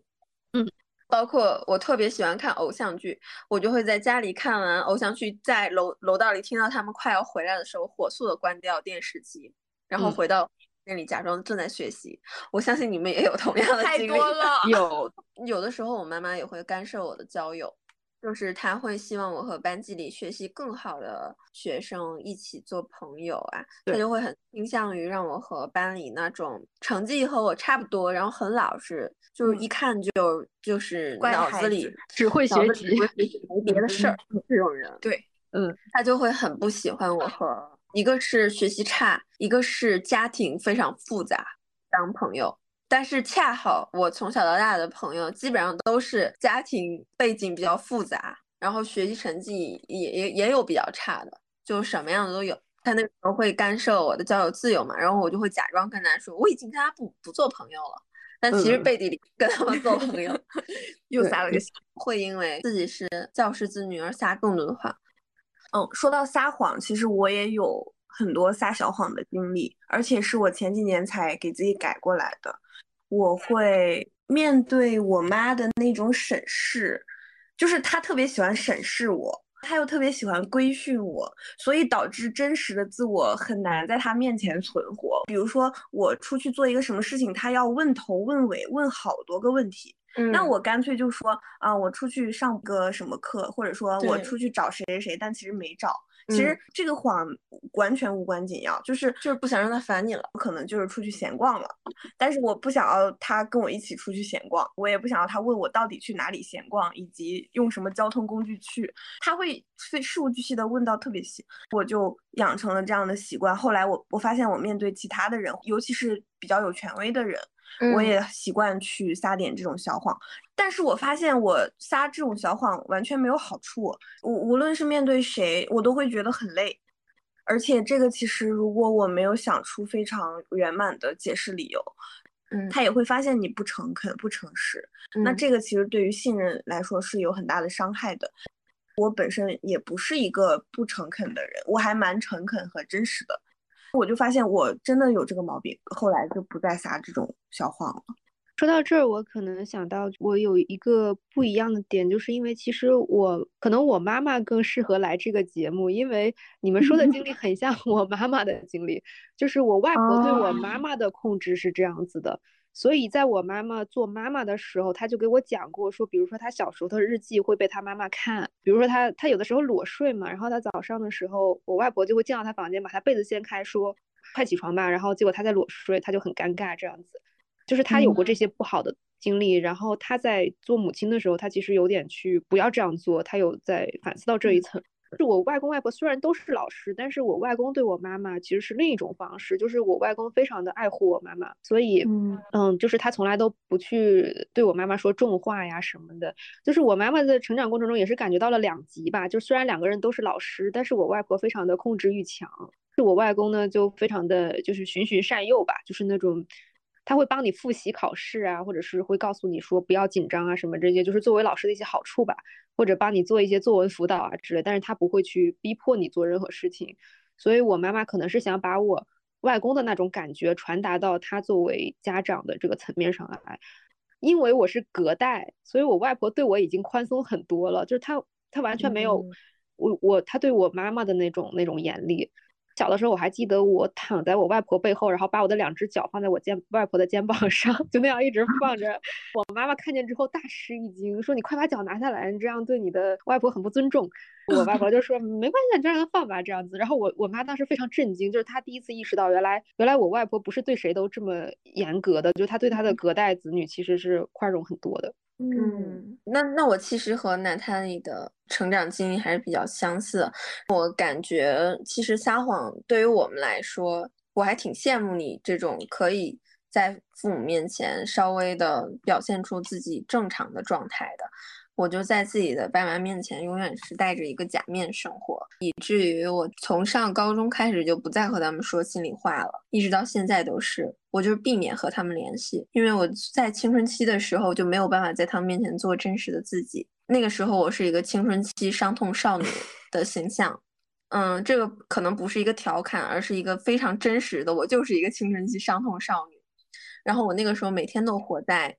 嗯。包括我特别喜欢看偶像剧，我就会在家里看完偶像剧，在楼楼道里听到他们快要回来的时候，火速的关掉电视机，然后回到那里假装正在学习。我相信你们也有同样的太经历。多了 (laughs) 有有的时候，我妈妈也会干涉我的交友，就是她会希望我和班级里学习更好的学生一起做朋友啊，她就会很倾向于让我和班里那种成绩和我差不多，然后很老实，就是一看就就是脑子里 (laughs) 只会学习没别的事儿这种人。对，嗯，他就会很不喜欢我和一个是学习差，一个是家庭非常复杂当朋友。但是恰好我从小到大的朋友基本上都是家庭背景比较复杂，然后学习成绩也也也有比较差的，就什么样的都有。他那个时候会干涉我的交友自由嘛，然后我就会假装跟他说我已经跟他不不做朋友了，但其实嗯背地里跟他们做朋友。(laughs) 又撒了个谎。会因为自己是教师子女而撒更多的谎。嗯，说到撒谎，其实我也有很多撒小谎的经历，而且是我前几年才给自己改过来的。我会面对我妈的那种审视，就是她特别喜欢审视我，她又特别喜欢规训我，所以导致真实的自我很难在她面前存活。比如说我出去做一个什么事情，她要问头问尾，问好多个问题。那嗯我干脆就说啊，我出去上个什么课，或者说我出去找谁谁谁，但其实没找。其实嗯这个谎完全无关紧要，就是就是不想让他烦你了。可能就是出去闲逛了，但是我不想要他跟我一起出去闲逛，我也不想要他问我到底去哪里闲逛，以及用什么交通工具去，他会非事无巨细的问到特别细，我就养成了这样的习惯。后来我我发现我面对其他的人，尤其是比较有权威的人，我嗯也习惯去撒点这种小谎，但是我发现我撒这种小谎完全没有好处，我无论是面对谁，我都会觉得很累。而且这个其实如果我没有想出非常圆满的解释理由，嗯他也会发现你不诚恳、不诚实。那嗯这个其实对于信任来说是有很大的伤害的。我本身也不是一个不诚恳的人，我还蛮诚恳和真实的。我就发现我真的有这个毛病，后来就不再撒这种小谎了。说到这儿，我可能想到我有一个不一样的点，就是因为其实我可能我妈妈更适合来这个节目，因为你们说的经历很像我妈妈的经历，就是我外婆对我妈妈的控制是这样子的。所以在我妈妈做妈妈的时候，她就给我讲过说，比如说她小时候的日记会被她妈妈看，比如说她她有的时候裸睡嘛，然后她早上的时候，我外婆就会进到她房间，把她被子掀开，说快起床吧，然后结果她在裸睡，她就很尴尬这样子。就是她有过这些不好的经历，然后她在做母亲的时候，她其实有点去不要这样做，她有在反思到这一层。是我外公外婆虽然都是老师，但是我外公对我妈妈其实是另一种方式，就是我外公非常的爱护我妈妈，所以嗯嗯，就是他从来都不去对我妈妈说重话呀什么的。就是我妈妈在成长过程中也是感觉到了两极吧，就虽然两个人都是老师，但是我外婆非常的控制欲强，是我外公呢就非常的就是循循善诱吧，就是那种。他会帮你复习考试啊，或者是会告诉你说不要紧张啊，什么这些，就是作为老师的一些好处吧，或者帮你做一些作文辅导啊之类。但是他不会去逼迫你做任何事情，所以我妈妈可能是想把我外公的那种感觉传达到他作为家长的这个层面上来。因为我是隔代，所以我外婆对我已经宽松很多了，就是她她完全没有嗯我我她对我妈妈的那种那种严厉。小的时候我还记得我躺在我外婆背后，然后把我的两只脚放在我肩外婆的肩膀 (laughs) 上，就那样一直放着。我妈妈看见之后大吃一惊，说：“你快把脚拿下来，你这样对你的外婆很不尊重。”我外婆就说：“没关系，你就让她放吧，这样子。”然后我我妈当时非常震惊，就是她第一次意识到，原来原来我外婆不是对谁都这么严格的，就她对她的隔代子女其实是宽容很多的。嗯，那那我其实和娜塔莉的成长经历还是比较相似。我感觉其实撒谎对于我们来说，我还挺羡慕你这种可以在父母面前稍微的表现出自己正常的状态的。我就在自己的爸妈面前永远是戴着一个假面生活，以至于我从上高中开始就不再和他们说心里话了，一直到现在都是。我就是避免和他们联系，因为我在青春期的时候就没有办法在他们面前做真实的自己。那个时候我是一个青春期伤痛少女的形象，嗯，这个可能不是一个调侃，而是一个非常真实的，我就是一个青春期伤痛少女。然后我那个时候每天都活在。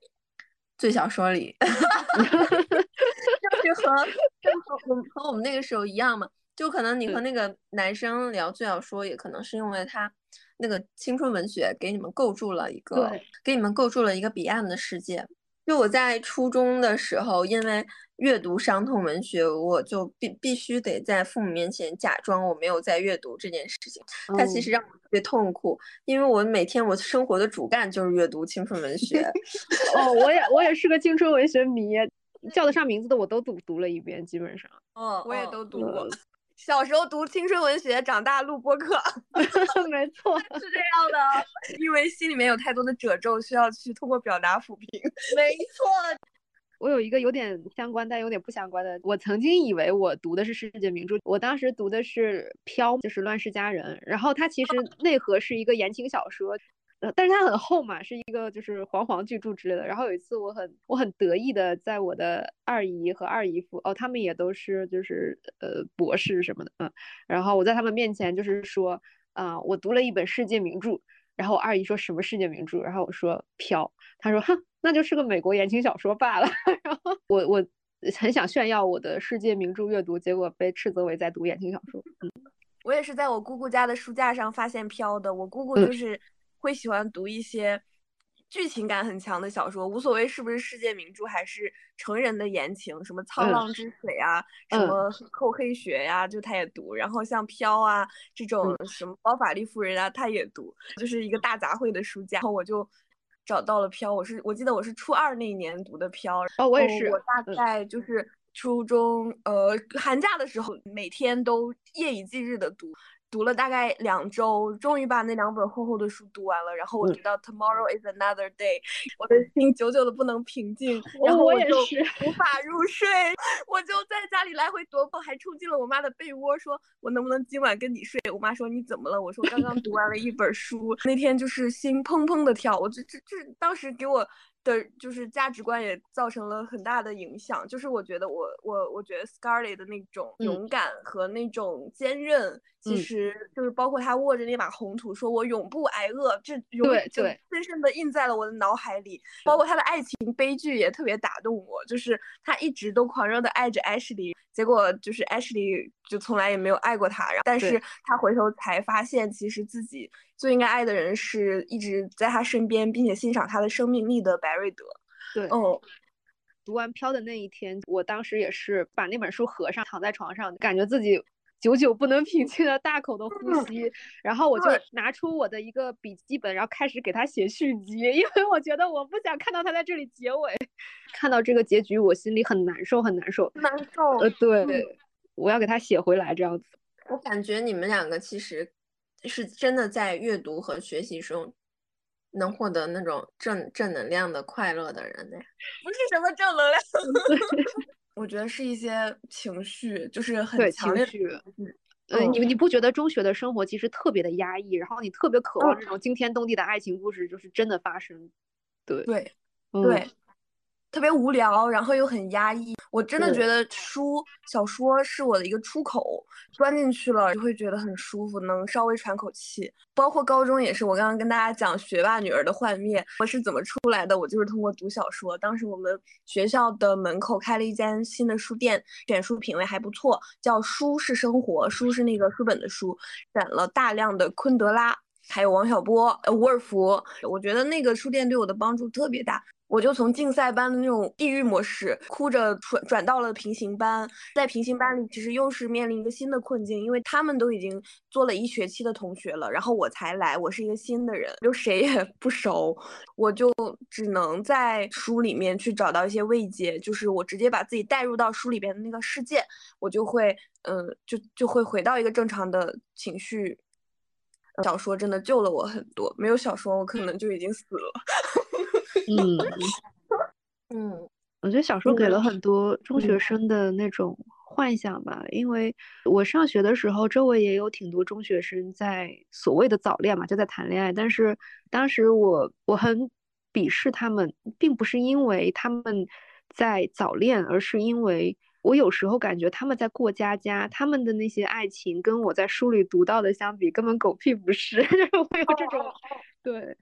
最小说里，(laughs) 是和 (laughs) 和我和我们那个时候一样嘛，就可能你和那个男生聊最好说，也可能是因为他那个青春文学给你们构筑了一个，给你们构筑了一个彼岸的世界。就我在初中的时候，因为。阅读伤痛文学，我就必必须得在父母面前假装我没有在阅读这件事情。它其实让我特别痛苦，因为我每天我生活的主干就是阅读青春文学。(laughs) 哦，我也我也是个青春文学迷，叫得上名字的我都读读了一遍，基本上。嗯，我也都读过。(laughs) 小时候读青春文学，长大录播客。(laughs) 没错，(laughs) 是这样的，因为心里面有太多的褶皱，需要去通过表达抚平。没错。我有一个有点相关但有点不相关的，我曾经以为我读的是世界名著，我当时读的是《飘》，就是《乱世佳人》，然后它其实内核是一个言情小说，呃，但是它很厚嘛，是一个就是黄黄巨著之类的。然后有一次我很我很得意的在我的二姨和二姨夫，哦，他们也都是就是呃博士什么的，嗯，然后我在他们面前就是说，啊，我读了一本世界名著。然后我二姨说什么世界名著，然后我说《飘》，她说哼，那就是个美国言情小说罢了。(laughs) 然后我我很想炫耀我的世界名著阅读，结果被斥责为在读言情小说。嗯，我也是在我姑姑家的书架上发现《飘》的。我姑姑就是会喜欢读一些。剧情感很强的小说，无所谓是不是世界名著，还是成人的言情，什么《沧浪之水》啊，什么《扣黑学》呀，就他也读。然后像《飘》啊这种，什么《包法利夫人》啊，他也读，就是一个大杂烩的书架。然后我就找到了《飘》，我是我记得我是初二那一年读的《飘》。哦，我也是。我大概就是初中，呃，寒假的时候，每天都夜以继日的读。读了大概两周，终于把那两本厚厚的书读完了。然后我读到 Tomorrow is another day，(laughs) 我的心久久的不能平静，(laughs) 然后我就无法入睡。(laughs) 我就在家里来回踱步，还冲进了我妈的被窝，说我能不能今晚跟你睡？我妈说你怎么了？我说刚刚读完了一本书，那天就是心砰砰的跳。我这这这当时给我。的就是价值观也造成了很大的影响，就是我觉得我我我觉得 Scarlett 的那种勇敢和那种坚韧，其实就是包括他握着那把红土，说我永不挨饿，这永就深深的印在了我的脑海里。包括他的爱情悲剧也特别打动我，就是他一直都狂热的爱着 Ashley，结果就是 Ashley 就从来也没有爱过他，然后但是他回头才发现，其实自己。最应该爱的人是一直在他身边，并且欣赏他的生命力的白瑞德。对，哦，读完《飘》的那一天，我当时也是把那本书合上，躺在床上，感觉自己久久不能平静的大口的呼吸。然后我就拿出我的一个笔记本，然后开始给他写续集，因为我觉得我不想看到他在这里结尾。看到这个结局，我心里很难受，很难受。难受。呃，对，我要给他写回来，这样子。我感觉你们两个其实。是真的在阅读和学习中能获得那种正正能量的快乐的人呢？不是什么正能量，(laughs) 我觉得是一些情绪，就是很强烈。嗯，你你不觉得中学的生活其实特别的压抑，然后你特别渴望这种惊天动地的爱情故事，就是真的发生？对对对。特别无聊，然后又很压抑。我真的觉得书小说是我的一个出口，钻进去了就会觉得很舒服，能稍微喘口气。包括高中也是，我刚刚跟大家讲学霸女儿的幻灭，我是怎么出来的？我就是通过读小说。当时我们学校的门口开了一间新的书店，选书品味还不错，叫“书是生活”，书是那个书本的书，选了大量的昆德拉。还有王小波、呃伍尔夫，我觉得那个书店对我的帮助特别大。我就从竞赛班的那种地狱模式，哭着转转到了平行班。在平行班里，其实又是面临一个新的困境，因为他们都已经做了一学期的同学了，然后我才来，我是一个新的人，就谁也不熟，我就只能在书里面去找到一些慰藉，就是我直接把自己带入到书里边的那个世界，我就会，嗯、就就会回到一个正常的情绪。小说真的救了我很多，没有小说我可能就已经死了。嗯，嗯。我觉得小说给嗯了很多中学嗯。生的那种幻想吧，因为我上学的时候，周围也有挺多中学生在所谓的早恋嘛，就在谈恋爱。但是当时我我很鄙视他们，并不是因为他们在早恋，而是因为我有时候感觉他们在过家家，他们的那些爱情跟我在书里读到的相比，根本狗屁不是，(laughs) 就是会有这种，对。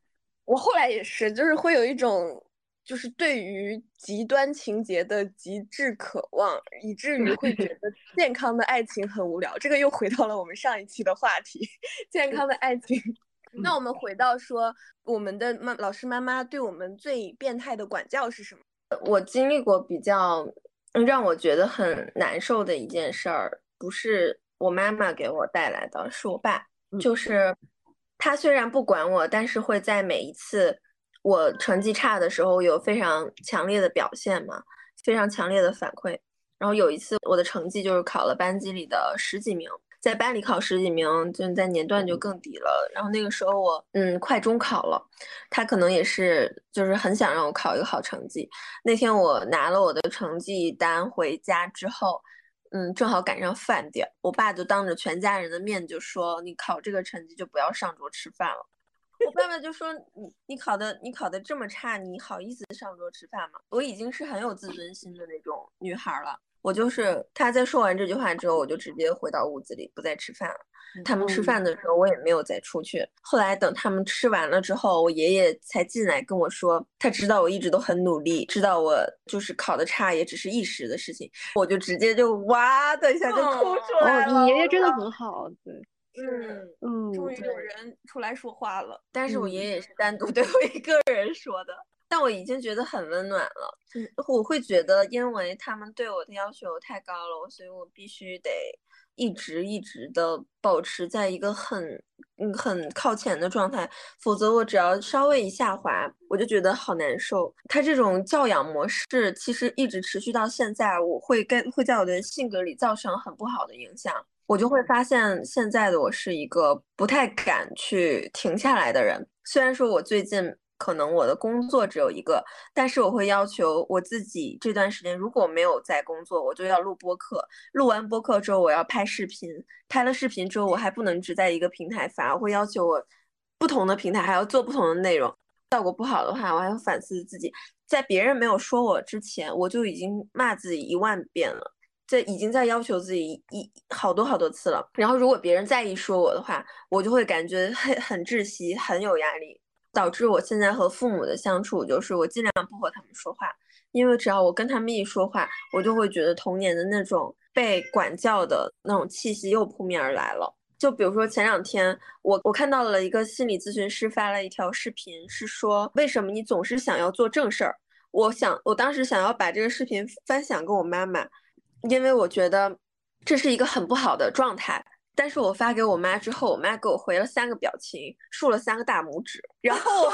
我后来也是，就是会有一种，就是对于极端情节的极致渴望，以至于会觉 (laughs) 得健康的爱情很无聊。这个又回到了我们上一期的话题，(laughs) 健康的爱情。那我们回到说，我们的妈老师妈妈对我们最变态的管教是什么？我经历过比较嗯让我觉得很难受的一件事儿，不是我妈妈给我带来的，是我爸。嗯就是他虽然不管我，但是会在每一次我成绩差的时候有非常强烈的表现嘛，非常强烈的反馈。然后有一次我的成绩就是考了班级里的十几名，在班里考十几名，就在年段就更低了。然后那个时候我嗯快中考了，他可能也是就是很想让我考一个好成绩。那天我拿了我的成绩单回家之后，嗯，正好赶上饭点，我爸就当着全家人的面就说：“你考这个成绩就不要上桌吃饭了。”我爸爸就说：“你你考的你考的这么差，你好意思上桌吃饭吗？”我已经是很有自尊心的那种女孩了。我就是他在说完这句话之后，我就直接回到屋子里不再吃饭了。他们吃嗯饭的时候，我也没有再出去。后来等他们吃完了之后，我爷爷才进来跟我说，他知道我一直都很努力，知道我就是考的差也只是一时的事情，我就直接就哇的一下就哭出来了。哦，你爷爷真的很好，对，嗯，嗯，终于有人出来说话了。但是我嗯爷爷也是单独 (laughs) 对我一个人说的，但我已经觉得很温暖了。嗯，我会觉得，因为他们对我的要求太高了，所以我必须得一直一直的保持在一个很嗯很靠前的状态，否则我只要稍微一下滑，我就觉得好难受。他这种教养模式其实一直持续到现在，我会跟会在我的性格里造成很不好的影响。我就会发现，现在的我是一个不太敢去停下来的人。虽然说我最近可能我的工作只有一个，但是我会要求我自己这段时间如果没有在工作，我就要录播客。录完播客之后，我要拍视频。拍了视频之后，我还不能只在一个平台发，我会要求我不同的平台还要做不同的内容。效果不好的话，我还要反思自己。在别人没有说我之前，我就已经骂自己一万遍了。这已经在要求自己一好多好多次了。然后如果别人再一说我的话，我就会感觉很很窒息，很有压力，导致我现在和父母的相处就是我尽量不和他们说话，因为只要我跟他们一说话，我就会觉得童年的那种被管教的那种气息又扑面而来了。就比如说前两天，我我看到了一个心理咨询师发了一条视频，是说为什么你总是想要做正事儿。我想，我当时想要把这个视频分享给我妈妈，因为我觉得这是一个很不好的状态。但是我发给我妈之后，我妈给我回了三个表情，竖了三个大拇指。然后，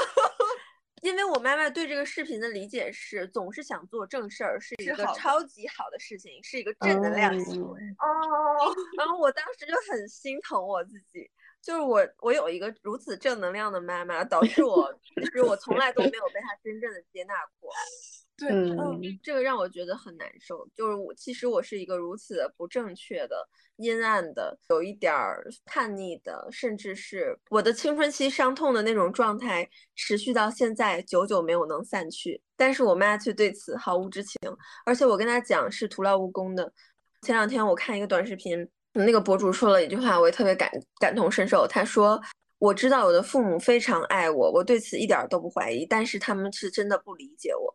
(laughs) 因为我妈妈对这个视频的理解是，总是想做正事儿是一个超级好的事情，是一个正能量行为。哦，然后我当时就很心疼我自己，就是我我有一个如此正能量的妈妈，导致我其实我从来都没有被她真正的接纳过。对，嗯，这个让我觉得很难受。就是我其实我是一个如此的不正确的、阴暗的、有一点儿叛逆的，甚至是我的青春期伤痛的那种状态，持续到现在，久久没有能散去。但是我妈却对此毫无知情，而且我跟她讲是徒劳无功的。前两天我看一个短视频，那个博主说了一句话，我也特别感感同身受。他说。我知道我的父母非常爱我，我对此一点都不怀疑。但是他们是真的不理解我，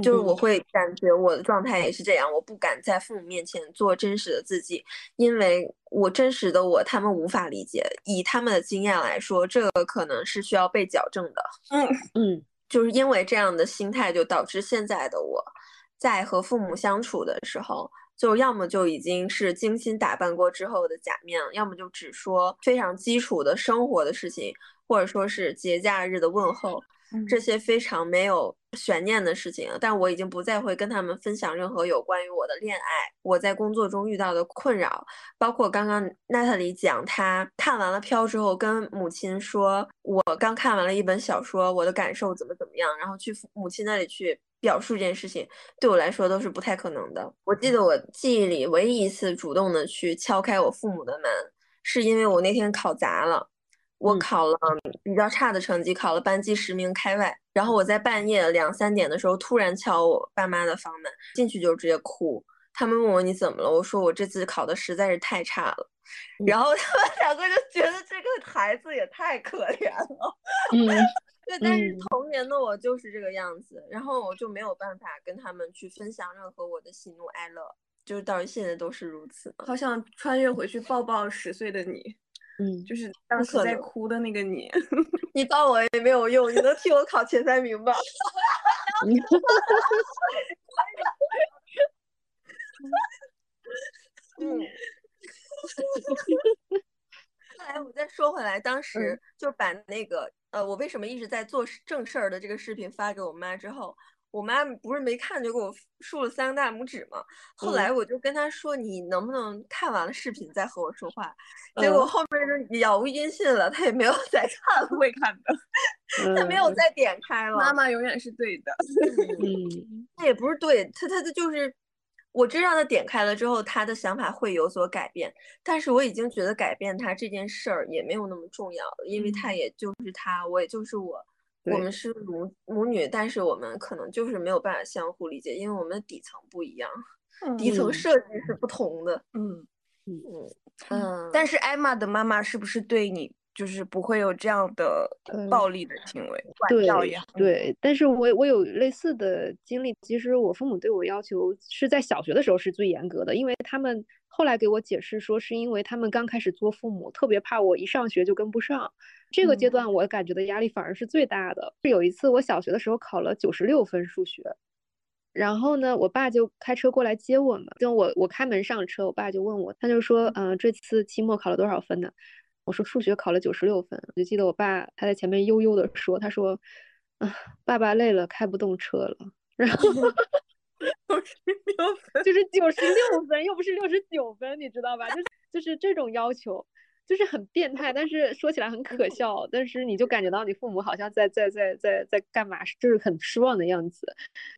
就是我会感觉我的状态也是这样，我不敢在父母面前做真实的自己，因为我真实的我他们无法理解。以他们的经验来说，这个可能是需要被矫正的。嗯嗯，就是因为这样的心态，就导致现在的我在和父母相处的时候。就要么就已经是精心打扮过之后的假面，要么就只说非常基础的生活的事情，或者说是节假日的问候，这些非常没有悬念的事情。但我已经不再会跟他们分享任何有关于我的恋爱，我在工作中遇到的困扰，包括刚刚娜塔莉讲，她看完了《飘》之后，跟母亲说，我刚看完了一本小说，我的感受怎么怎么样，然后去母亲那里去。表述这件事情对我来说都是不太可能的。我记得我记忆里唯一一次主动的去敲开我父母的门，是因为我那天考砸了，我考了比较差的成绩，考了班级十名开外。然后我在半夜两三点的时候突然敲我爸妈的房门，进去就直接哭。他们问我你怎么了？我说我这次考的实在是太差了。然后 (laughs) 他们两个就觉得这个孩子也太可怜了。嗯。(laughs) 对，但是童年的我就是这个样子，然后我就没有办法跟他们去分享任何我的喜怒哀乐，就是到现在都是如此。好想穿越回去抱抱十岁的你，嗯，就是当时在哭的那个你。你抱我也没有用，你能替我考前三名吧？(laughs) 嗯。后 (laughs) 来我再说回来，当 (laughs) 时就把那个。呃，我为什么一直在做正事儿的这个视频发给我妈之后，我妈不是没看就给我竖了三个大拇指嘛？后来我就跟她说，你能不能看完了视频再和我说话？结果后面就杳无音信了，她也没有再看，不会看的，(laughs) 她没有再点开了。妈妈永远是对的，嗯，她也不是对，她她她就是。我知道她点开了之后，她的想法会有所改变，但是我已经觉得改变她这件事儿也没有那么重要了，因为她也就是她，我也就是我，我们是母母女，但是我们可能就是没有办法相互理解，因为我们的底层不一样，底层设计是不同的。嗯嗯嗯。但是艾玛的妈妈是不是对你？就是不会有这样的暴力的行为，对对。但是我我有类似的经历。其实我父母对我要求是在小学的时候是最严格的，因为他们后来给我解释说，是因为他们刚开始做父母，特别怕我一上学就跟不上。这个阶段我感觉的压力反而是最大的。是有一次我小学的时候考了九十六分数学，然后呢，我爸就开车过来接我们。就我我开门上车，我爸就问我，他就说，嗯，这次期末考了多少分呢？我说数学考了九十六分，我就记得我爸他在前面悠悠的说，他说，啊，爸爸累了，开不动车了。然后 (laughs) 九十六分，就是九十六分，又不是六十九分，你知道吧？就是就是这种要求，就是很变态，但是说起来很可笑，但是你就感觉到你父母好像在在在在在干嘛，就是很失望的样子。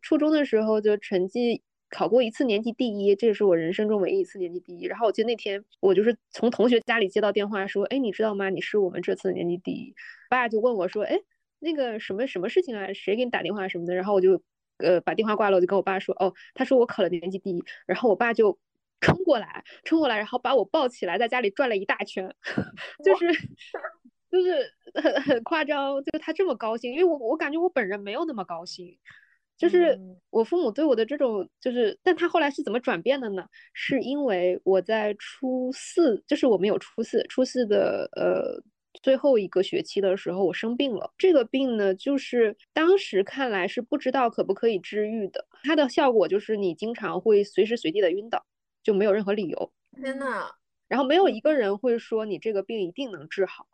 初中的时候就成绩。考过一次年级第一，这也是我人生中唯一一次年级第一。然后我记得那天我就是从同学家里接到电话说，哎，你知道吗？你是我们这次的年级第一。爸就问我说，哎，那个什么什么事情啊？谁给你打电话什么的？然后我就呃把电话挂了，我就跟我爸说，哦，他说我考了年级第一。然后我爸就冲过来，冲过来，然后把我抱起来，在家里转了一大圈，(laughs) 就是就是很很夸张，就是他这么高兴，因为我我感觉我本人没有那么高兴。就是我父母对我的这种，就是，但他后来是怎么转变的呢？是因为我在初四，就是我们有初四，初四的呃最后一个学期的时候，我生病了。这个病呢，就是当时看来是不知道可不可以治愈的。它的效果就是你经常会随时随地的晕倒，就没有任何理由。天呐，然后没有一个人会说你这个病一定能治好。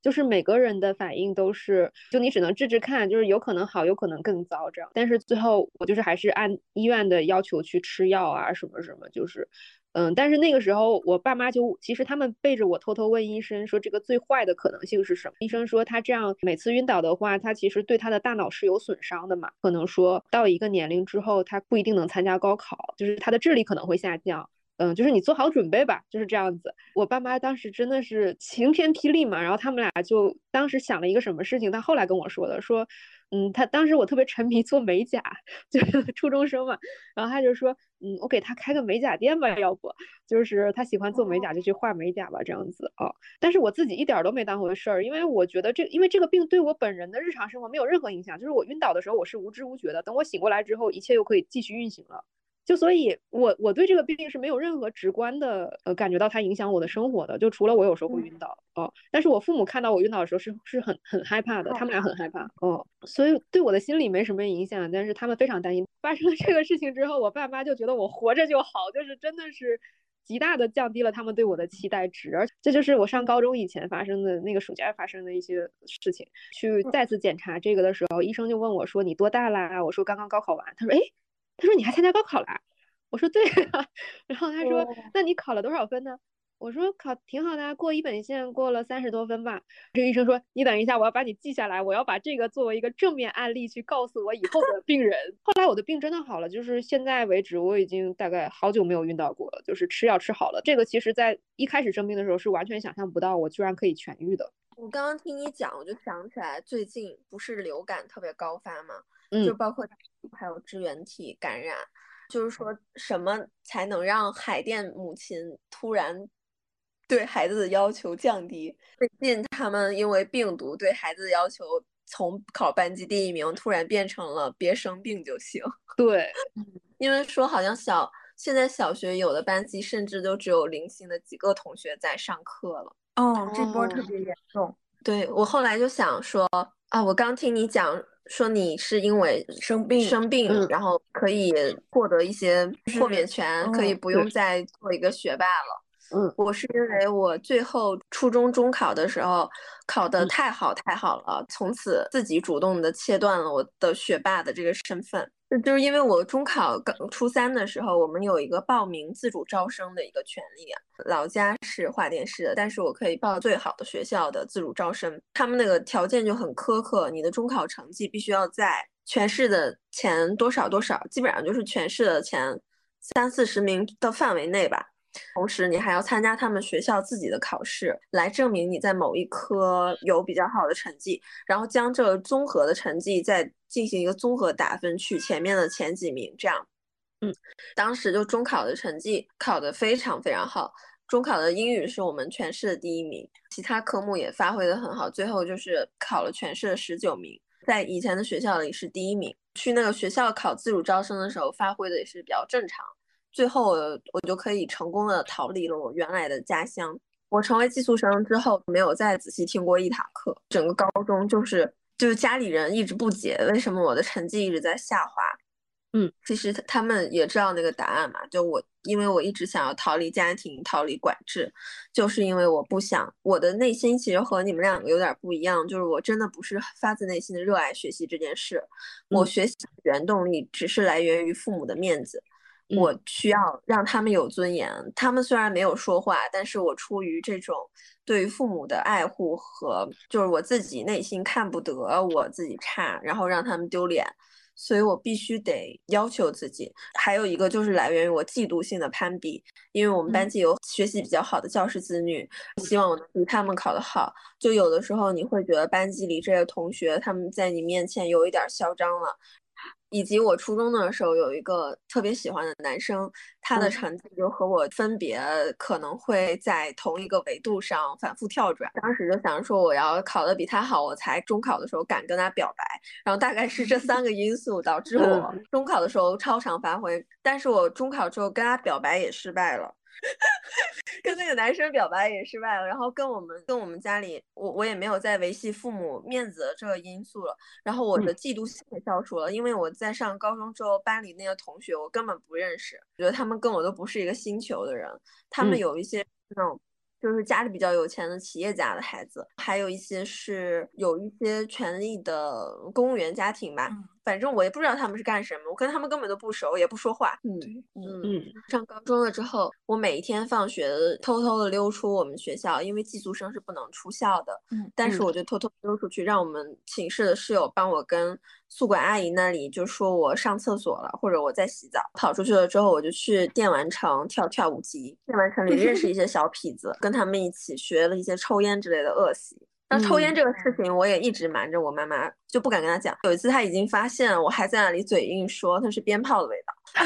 就是每个人的反应都是，就你只能治治看，就是有可能好，有可能更糟这样。但是最后我就是还是按医院的要求去吃药啊，什么什么，就是嗯，但是那个时候我爸妈就其实他们背着我偷偷问医生说这个最坏的可能性是什么？医生说他这样每次晕倒的话，他其实对他的大脑是有损伤的嘛，可能说到一个年龄之后，他不一定能参加高考，就是他的智力可能会下降。嗯，就是你做好准备吧，就是这样子。我爸妈当时真的是晴天霹雳嘛，然后他们俩就当时想了一个什么事情，他后来跟我说的，说，嗯，他当时我特别沉迷做美甲，(laughs) 就是初中生嘛，然后他就说，嗯，我给他开个美甲店吧，要不，就是他喜欢做美甲就去画美甲吧，这样子啊。但是我自己一点都没当回事儿，因为我觉得这，因为这个病对我本人的日常生活没有任何影响，就是我晕倒的时候我是无知无觉的，等我醒过来之后，一切又可以继续运行了。就所以，我我对这个病是没有任何直观的呃感觉到它影响我的生活的，就除了我有时候会晕倒哦，但是我父母看到我晕倒的时候是是很很害怕的，他们俩很害怕哦，所以对我的心理没什么影响，但是他们非常担心。发生了这个事情之后，我爸妈就觉得我活着就好，就是真的是极大的降低了他们对我的期待值，而这就是我上高中以前发生的那个暑假发生的一些事情。去再次检查这个的时候，医生就问我说：“你多大啦？”我说：“刚刚高考完。”他说：“哎。”他说你还参加高考了？我说对啊。(laughs) 然后他说那你考了多少分呢？我说考挺好的，过一本线过了三十多分吧。这个医生说你等一下，我要把你记下来，我要把这个作为一个正面案例去告诉我以后的病人。(laughs) 后来我的病真的好了，就是现在为止我已经大概好久没有晕倒过了，就是吃药吃好了。这个其实在一开始生病的时候是完全想象不到我居然可以痊愈的。我刚刚听你讲，我就想起来最近不是流感特别高发吗？嗯，就包括还有支原体感染，就是说什么才能让海淀母亲突然对孩子的要求降低？最近他们因为病毒对孩子的要求从考班级第一名突然变成了别生病就行。对，(laughs) 因为说好像小现在小学有的班级甚至都只有零星的几个同学在上课了。哦，这波特别严重。对我后来就想说啊，我刚听你讲。说你是因为生病生病，然后可以获得一些豁免权，可以不用再做一个学霸了。嗯，我是因为我最后初中中考的时候考得太好太好了，从此自己主动的切断了我的学霸的这个身份。就是因为我中考刚初三的时候，我们有一个报名自主招生的一个权利啊。老家是华电市的，但是我可以报最好的学校的自主招生。他们那个条件就很苛刻，你的中考成绩必须要在全市的前多少多少，基本上就是全市的前三四十名的范围内吧。同时，你还要参加他们学校自己的考试，来证明你在某一科有比较好的成绩，然后将这综合的成绩再进行一个综合打分，取前面的前几名。这样，嗯，当时就中考的成绩考得非常非常好，中考的英语是我们全市的第一名，其他科目也发挥得很好，最后就是考了全市的十九名，在以前的学校里是第一名。去那个学校考自主招生的时候，发挥的也是比较正常。最后，我就可以成功的逃离了我原来的家乡。我成为寄宿生之后，没有再仔细听过一堂课。整个高中就是就是家里人一直不解为什么我的成绩一直在下滑。嗯，其实他们也知道那个答案嘛。就我，因为我一直想要逃离家庭，逃离管制，就是因为我不想我的内心其实和你们两个有点不一样。就是我真的不是发自内心的热爱学习这件事。我学习的原动力只是来源于父母的面子。我需要让他们有尊严。他们虽然没有说话，但是我出于这种对于父母的爱护和就是我自己内心看不得我自己差，然后让他们丢脸，所以我必须得要求自己。还有一个就是来源于我嫉妒性的攀比，因为我们班级有学习比较好的教师子女，希望我能比他们考得好。就有的时候你会觉得班级里这些同学他们在你面前有一点嚣张了。以及我初中的时候有一个特别喜欢的男生，他的成绩就和我分别可能会在同一个维度上反复跳转。当时就想说我要考得比他好，我才中考的时候敢跟他表白。然后大概是这三个因素导致我中考的时候超常发挥，但是我中考之后跟他表白也失败了。(laughs) 跟那个男生表白也失败了，然后跟我们跟我们家里，我我也没有再维系父母面子的这个因素了，然后我的嫉妒心也消除了，因为我在上高中之后，班里那些同学我根本不认识，觉得他们跟我都不是一个星球的人，他们有一些那种就是家里比较有钱的企业家的孩子，还有一些是有一些权利的公务员家庭吧，反正我也不知道他们是干什么，我跟他们根本都不熟，也不说话。嗯嗯嗯上高中了之后，我每一天放学偷偷的溜出我们学校，因为寄宿生是不能出校的。嗯嗯但是我就偷偷溜出去，让我们寝室的室友帮我跟宿管阿姨那里就说我上厕所了，或者我在洗澡。跑出去了之后，我就去电玩城跳跳舞机。电玩城里认识一些小痞子，跟他们一起学了一些抽烟之类的恶习。那抽烟嗯这个事情，我也一直瞒着我妈妈，就不敢跟她讲。有一次，她已经发现了，我还在那里嘴硬说它是鞭炮的味道。(laughs)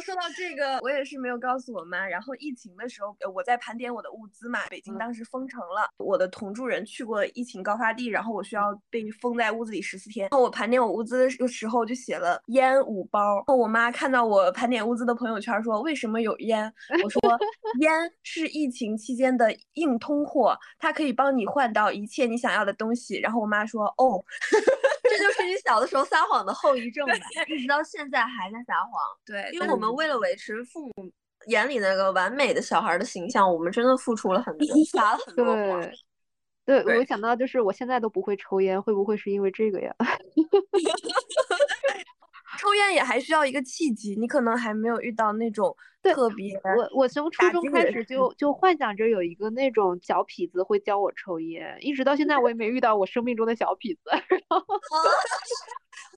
说到这个，我也是没有告诉我妈。然后疫情的时候，呃我在盘点我的物资嘛，北京嗯当时封城了，我的同住人去过疫情高发地，然后我需要被封在屋子里十四天。然后我盘点我物资的时时候，就写了烟五包。然后我妈看到我盘点物资的朋友圈，说为什么有烟？我说 (laughs) 烟是疫情期间的硬通货，它可以帮你换到一切你想要的东西。然后我妈说哦，(laughs) 这就是你小的时候撒谎的后遗症吧，一直到现在还在撒谎。对，因为我们为了维持父母眼里那个完美的小孩的形象，我们真的付出了很多，撒了很多谎。对。我想到就是我现在都不会抽烟，会不会是因为这个呀？(laughs) 抽烟也还需要一个契机，你可能还没有遇到那种特别我我从初中开始就就幻想着有一个那种小痞子会教我抽烟，一直到现在我也没遇到我生命中的小痞子。(laughs)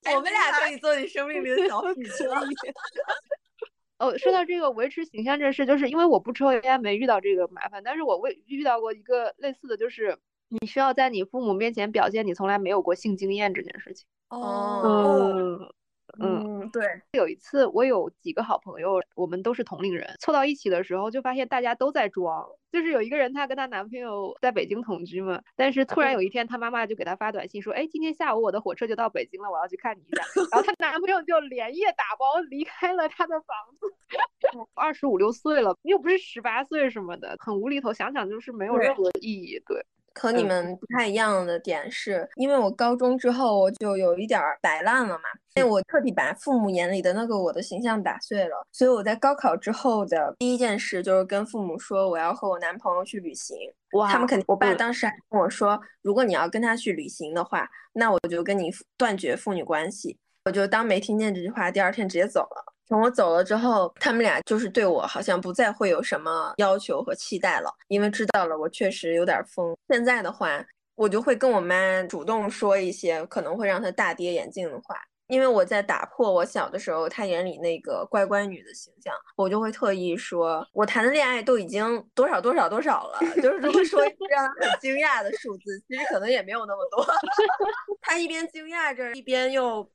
(laughs) 我们俩可以做你生命里的小痞子了。(laughs) 哦，说到这个维持形象这事，就是因为我不抽烟，没遇到这个麻烦，但是我为遇到过一个类似的就是，你需要在你父母面前表现你从来没有过性经验这件事情。哦嗯嗯，嗯，对，有一次我有几个好朋友，我们都是同龄人，凑到一起的时候就发现大家都在装。就是有一个人她跟她男朋友在北京同居嘛，但是突然有一天她妈妈就给她发短信说，哎，今天下午我的火车就到北京了，我要去看你一下。然后她 (laughs) 男朋友就连夜打包离开了她的房子。(laughs) 二十五六岁了，又不是十八岁什么的，很无厘头，想想就是没有任何意义。对，和你嗯们不太一样的点是，因为我高中之后我就有一点儿摆烂了嘛，因为我彻底把父母眼里的那个我的形象打碎了，所以我在高考之后的第一件事就是跟父母说我要和我男朋友去旅行。哇他们肯定，我爸嗯当时还跟我说，如果你要跟他去旅行的话，那我就跟你断绝父女关系。我就当没听见这句话，第二天直接走了。等我走了之后，他们俩就是对我好像不再会有什么要求和期待了，因为知道了我确实有点疯。现在的话，我就会跟我妈主动说一些可能会让她大跌眼镜的话，因为我在打破我小的时候她眼里那个乖乖女的形象，我就会特意说，我谈的恋爱都已经多少多少多少了，就是会说一些让她很惊讶的数字，其实可能也没有那么多。(laughs) 她一边惊讶着，一边又。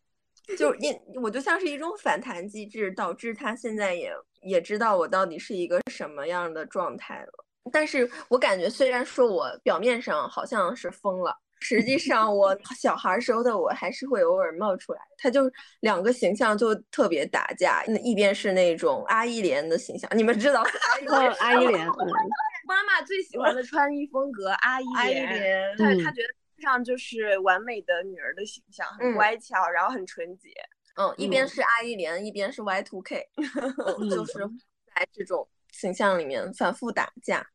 就因我就像是一种反弹机制，导致他现在也也知道我到底是一个什么样的状态了。但是我感觉，虽然说我表面上好像是疯了，实际上 (laughs) 我小孩时候的我还是会偶尔冒出来。他就两个形象就特别打架，一边是那种阿依莲的形象，你们知道阿依嗯，莲，妈妈最喜欢的穿衣风格，阿依莲，莲，她嗯她觉得上就是完美的女儿的形象，很嗯乖巧，然后很纯洁。嗯，一边嗯是阿依莲，一边是 Y two K，(laughs) 嗯，就是在这种形象里面反复打架。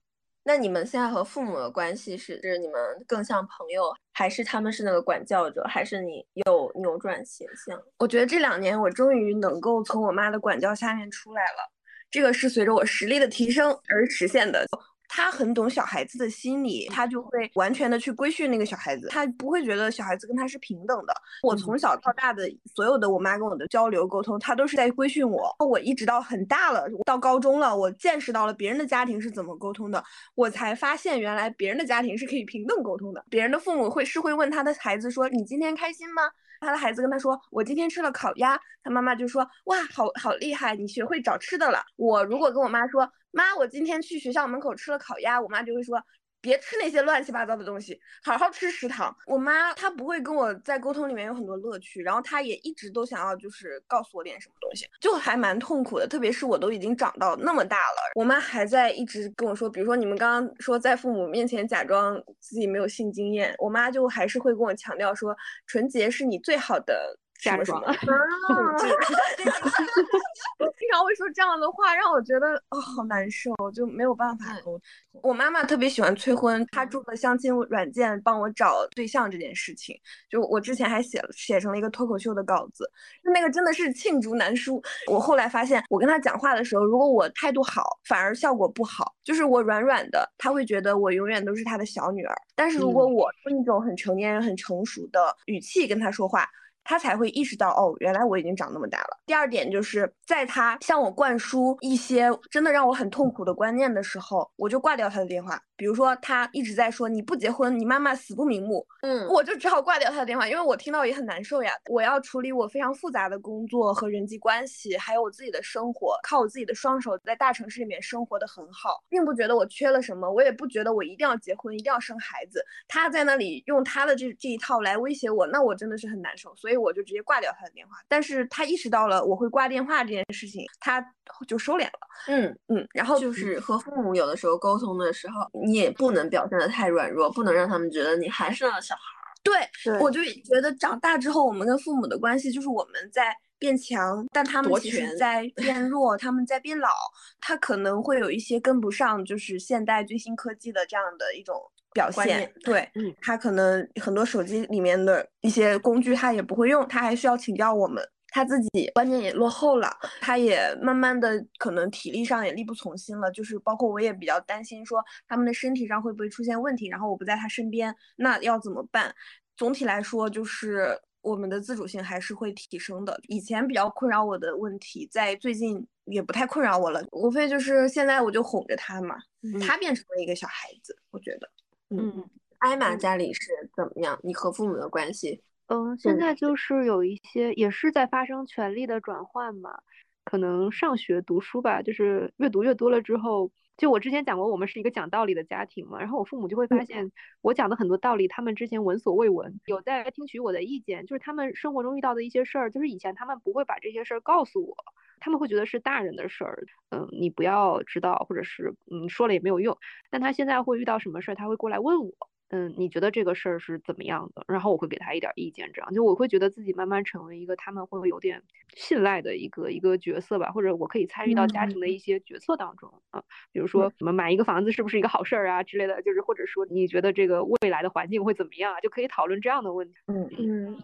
那你们现在和父母的关系是，是你们更像朋友，还是他们是那个管教者，还是你有扭转形象？我觉得这两年我终于能够从我妈的管教下面出来了，这个是随着我实力的提升而实现的。她很懂小孩子的心理，他就会完全的去规训那个小孩子，他不会觉得小孩子跟他是平等的。我从小到大的所有的我妈跟我的交流沟通，他都是在规训我。我一直到很大了，到高中了，我见识到了别人的家庭是怎么沟通的，我才发现原来别人的家庭是可以平等沟通的。别人的父母会是会问他的孩子说：“你今天开心吗？”他的孩子跟他说：“我今天吃了烤鸭。”他妈妈就说：“哇，好好厉害，你学会找吃的了。”我如果跟我妈说：“妈，我今天去学校门口吃了烤鸭。”我妈就会说：“别吃那些乱七八糟的东西，好好吃食堂。”我妈她不会跟我在沟通里面有很多乐趣，然后她也一直都想要就是告诉我点什么东西，就还蛮痛苦的。特别是我都已经长到那么大了，我妈还在一直跟我说，比如说你们刚刚说在父母面前假装自己没有性经验，我妈就还是会跟我强调说，纯洁是你最好的。嫁妆。(laughs) 经常会说这样的话，让我觉得哦好难受，就没有办法沟通。我妈妈特别喜欢催婚，她做的相亲软件帮我找对象这件事情，就我之前还写了写成了一个脱口秀的稿子，就那个真的是罄竹难书。我后来发现，我跟她讲话的时候，如果我态度好，反而效果不好。就是我软软的，她会觉得我永远都是她的小女儿；但是如果我用一种很成年人、很成熟的语气跟她说话。他才会意识到，哦，原来我已经长那么大了。第二点就是在他向我灌输一些真的让我很痛苦的观念的时候，我就挂掉他的电话。比如说，他一直在说你不结婚，你妈妈死不瞑目。嗯，我就只好挂掉他的电话，因为我听到也很难受呀。我要处理我非常复杂的工作和人际关系，还有我自己的生活，靠我自己的双手在大城市里面生活的很好，并不觉得我缺了什么，我也不觉得我一定要结婚，一定要生孩子。他在那里用他的这这一套来威胁我，那我真的是很难受，所以我就直接挂掉他的电话。但是他意识到了我会挂电话这件事情，他就收敛了。嗯嗯，然后就是和父母有的时候沟通的时候。你也不能表现的太软弱，不能让他们觉得你还是那小孩儿。对，我就觉得长大之后，我们跟父母的关系就是我们在变强，但他们其实在变弱，他们在变老。他可能会有一些跟不上，就是现代最新科技的这样的一种表现。对，嗯，他可能很多手机里面的一些工具他也不会用，他还需要请教我们。他自己观念也落后了，他也慢慢的可能体力上也力不从心了，就是包括我也比较担心说他们的身体上会不会出现问题，然后我不在他身边，那要怎么办？总体来说，就是我们的自主性还是会提升的。以前比较困扰我的问题，在最近也不太困扰我了，无非就是现在我就哄着他嘛，他变成了一个小孩子，我觉得，嗯，艾玛家里是怎么样？你和父母的关系？嗯，现在就是有一些也是在发生权力的转换嘛，可能上学读书吧，就是越读越多了之后，就我之前讲过，我们是一个讲道理的家庭嘛，然后我父母就会发现我讲的很多道理，他们之前闻所未闻，有在听取我的意见，就是他们生活中遇到的一些事儿，就是以前他们不会把这些事儿告诉我，他们会觉得是大人的事儿，嗯，你不要知道，或者是嗯说了也没有用，但他现在会遇到什么事儿，他会过来问我。嗯，你觉得这个事儿是怎么样的？然后我会给他一点意见，这样就我会觉得自己慢慢成为一个他们会有点信赖的一个一个角色吧，或者我可以参与到家庭的一些决策当中啊，比如说什么买一个房子是不是一个好事儿啊之类的，就是或者说你觉得这个未来的环境会怎么样啊，就可以讨论这样的问题。嗯嗯。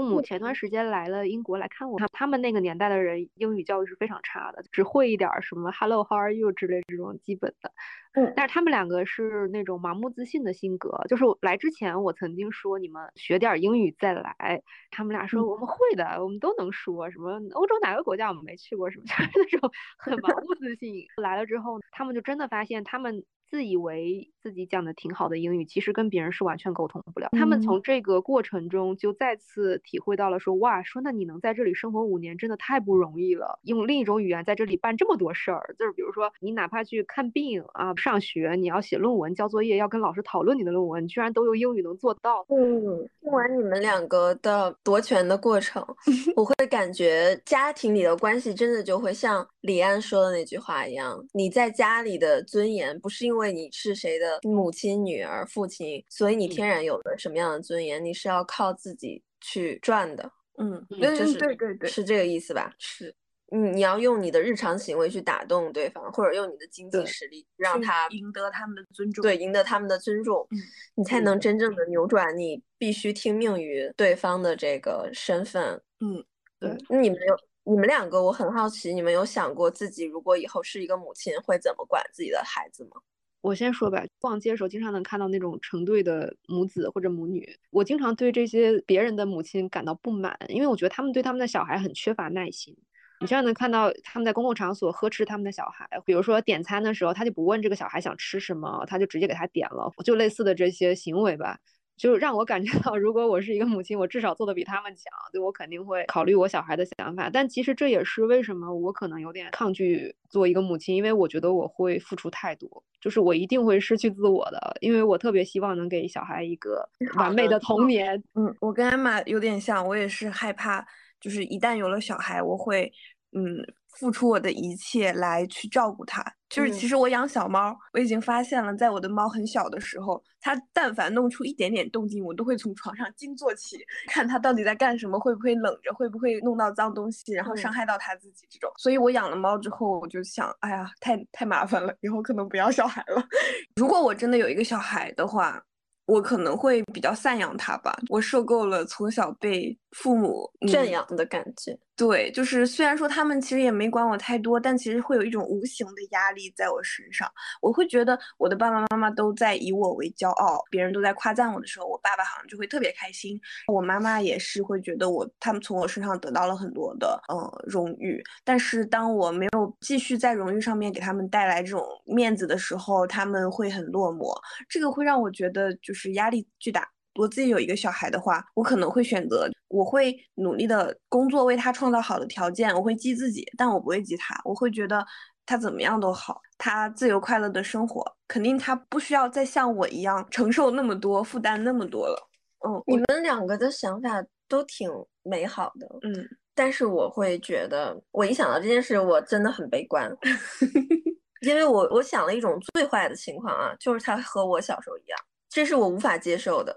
父母前段时间来了英国来看我，他他们那个年代的人英语教育是非常差的，只会一点什么 Hello How are you 之类这种基本的。嗯，但是他们两个是那种盲目自信的性格，就是来之前我曾经说你们学点英语再来，他们俩说我们会的，我们都能说什么欧洲哪个国家我们没去过什么，(laughs) 就是那种很盲目自信。来了之后，他们就真的发现他们。自以为自己讲的挺好的英语，其实跟别人是完全沟通不了。他们从这个过程中就再次体会到了，说哇，说那你能在这里生活五年，真的太不容易了。用另一种语言在这里办这么多事儿，就是比如说你哪怕去看病啊、上学，你要写论文、交作业，要跟老师讨论你的论文，你居然都用英语能做到。嗯，听完你们两个的夺权的过程，(laughs) 我会感觉家庭里的关系真的就会像李安说的那句话一样，你在家里的尊严不是因为。因为你是谁的母亲、女儿、父亲，所以你天然有了什么样的尊严？你是要靠自己去赚的。嗯，就是对对对，是这个意思吧？是，你你要用你的日常行为去打动对方，或者用你的经济实力让他赢得他们的尊重。对，赢得他们的尊重，你才能真正的扭转你必须听命于对方的这个身份。嗯，对。那你们有？你们两个，我很好奇，你们有想过自己如果以后是一个母亲，会怎么管自己的孩子吗？我先说吧，逛街的时候经常能看到那种成对的母子或者母女，我经常对这些别人的母亲感到不满，因为我觉得他们对他们的小孩很缺乏耐心。你经常能看到他们在公共场所呵斥他们的小孩，比如说点餐的时候，他就不问这个小孩想吃什么，他就直接给他点了，就类似的这些行为吧。就让我感觉到，如果我是一个母亲，我至少做的比他们强，对我肯定会考虑我小孩的想法。但其实这也是为什么我可能有点抗拒做一个母亲，因为我觉得我会付出太多，就是我一定会失去自我的，因为我特别希望能给小孩一个完美的童年。嗯，我跟艾玛有点像，我也是害怕，就是一旦有了小孩，我会。嗯，付出我的一切来去照顾它。就是其嗯实我养小猫，我已经发现了，在我的猫很小的时候，它但凡弄出一点点动静，我都会从床上惊坐起，看它到底在干什么，会不会冷着，会不会弄到脏东西，然后伤嗯害到它自己这种。所以我养了猫之后，我就想，哎呀，太太麻烦了，以后可能不要小孩了。(laughs) 如果我真的有一个小孩的话，我可能会比较赡养他吧。我受够了从小被父母嗯圈养的感觉。对，就是虽然说他们其实也没管我太多，但其实会有一种无形的压力在我身上。我会觉得我的爸爸妈妈都在以我为骄傲，别人都在夸赞我的时候，我爸爸好像就会特别开心。我妈妈也是会觉得我，他们从我身上得到了很多的呃荣誉。但是当我没有继续在荣誉上面给他们带来这种面子的时候，他们会很落寞。这个会让我觉得就是压力巨大。我自己有一个小孩的话，我可能会选择，我会努力的工作，为他创造好的条件，我会激自己，但我不会激他，我会觉得他怎么样都好，他自由快乐的生活，肯定他不需要再像我一样承受那么多，负担那么多了。嗯，你们两个的想法都挺美好的，嗯但是我会觉得，我一想到这件事，我真的很悲观，(laughs) 因为我我想了一种最坏的情况啊，就是他和我小时候一样，这是我无法接受的，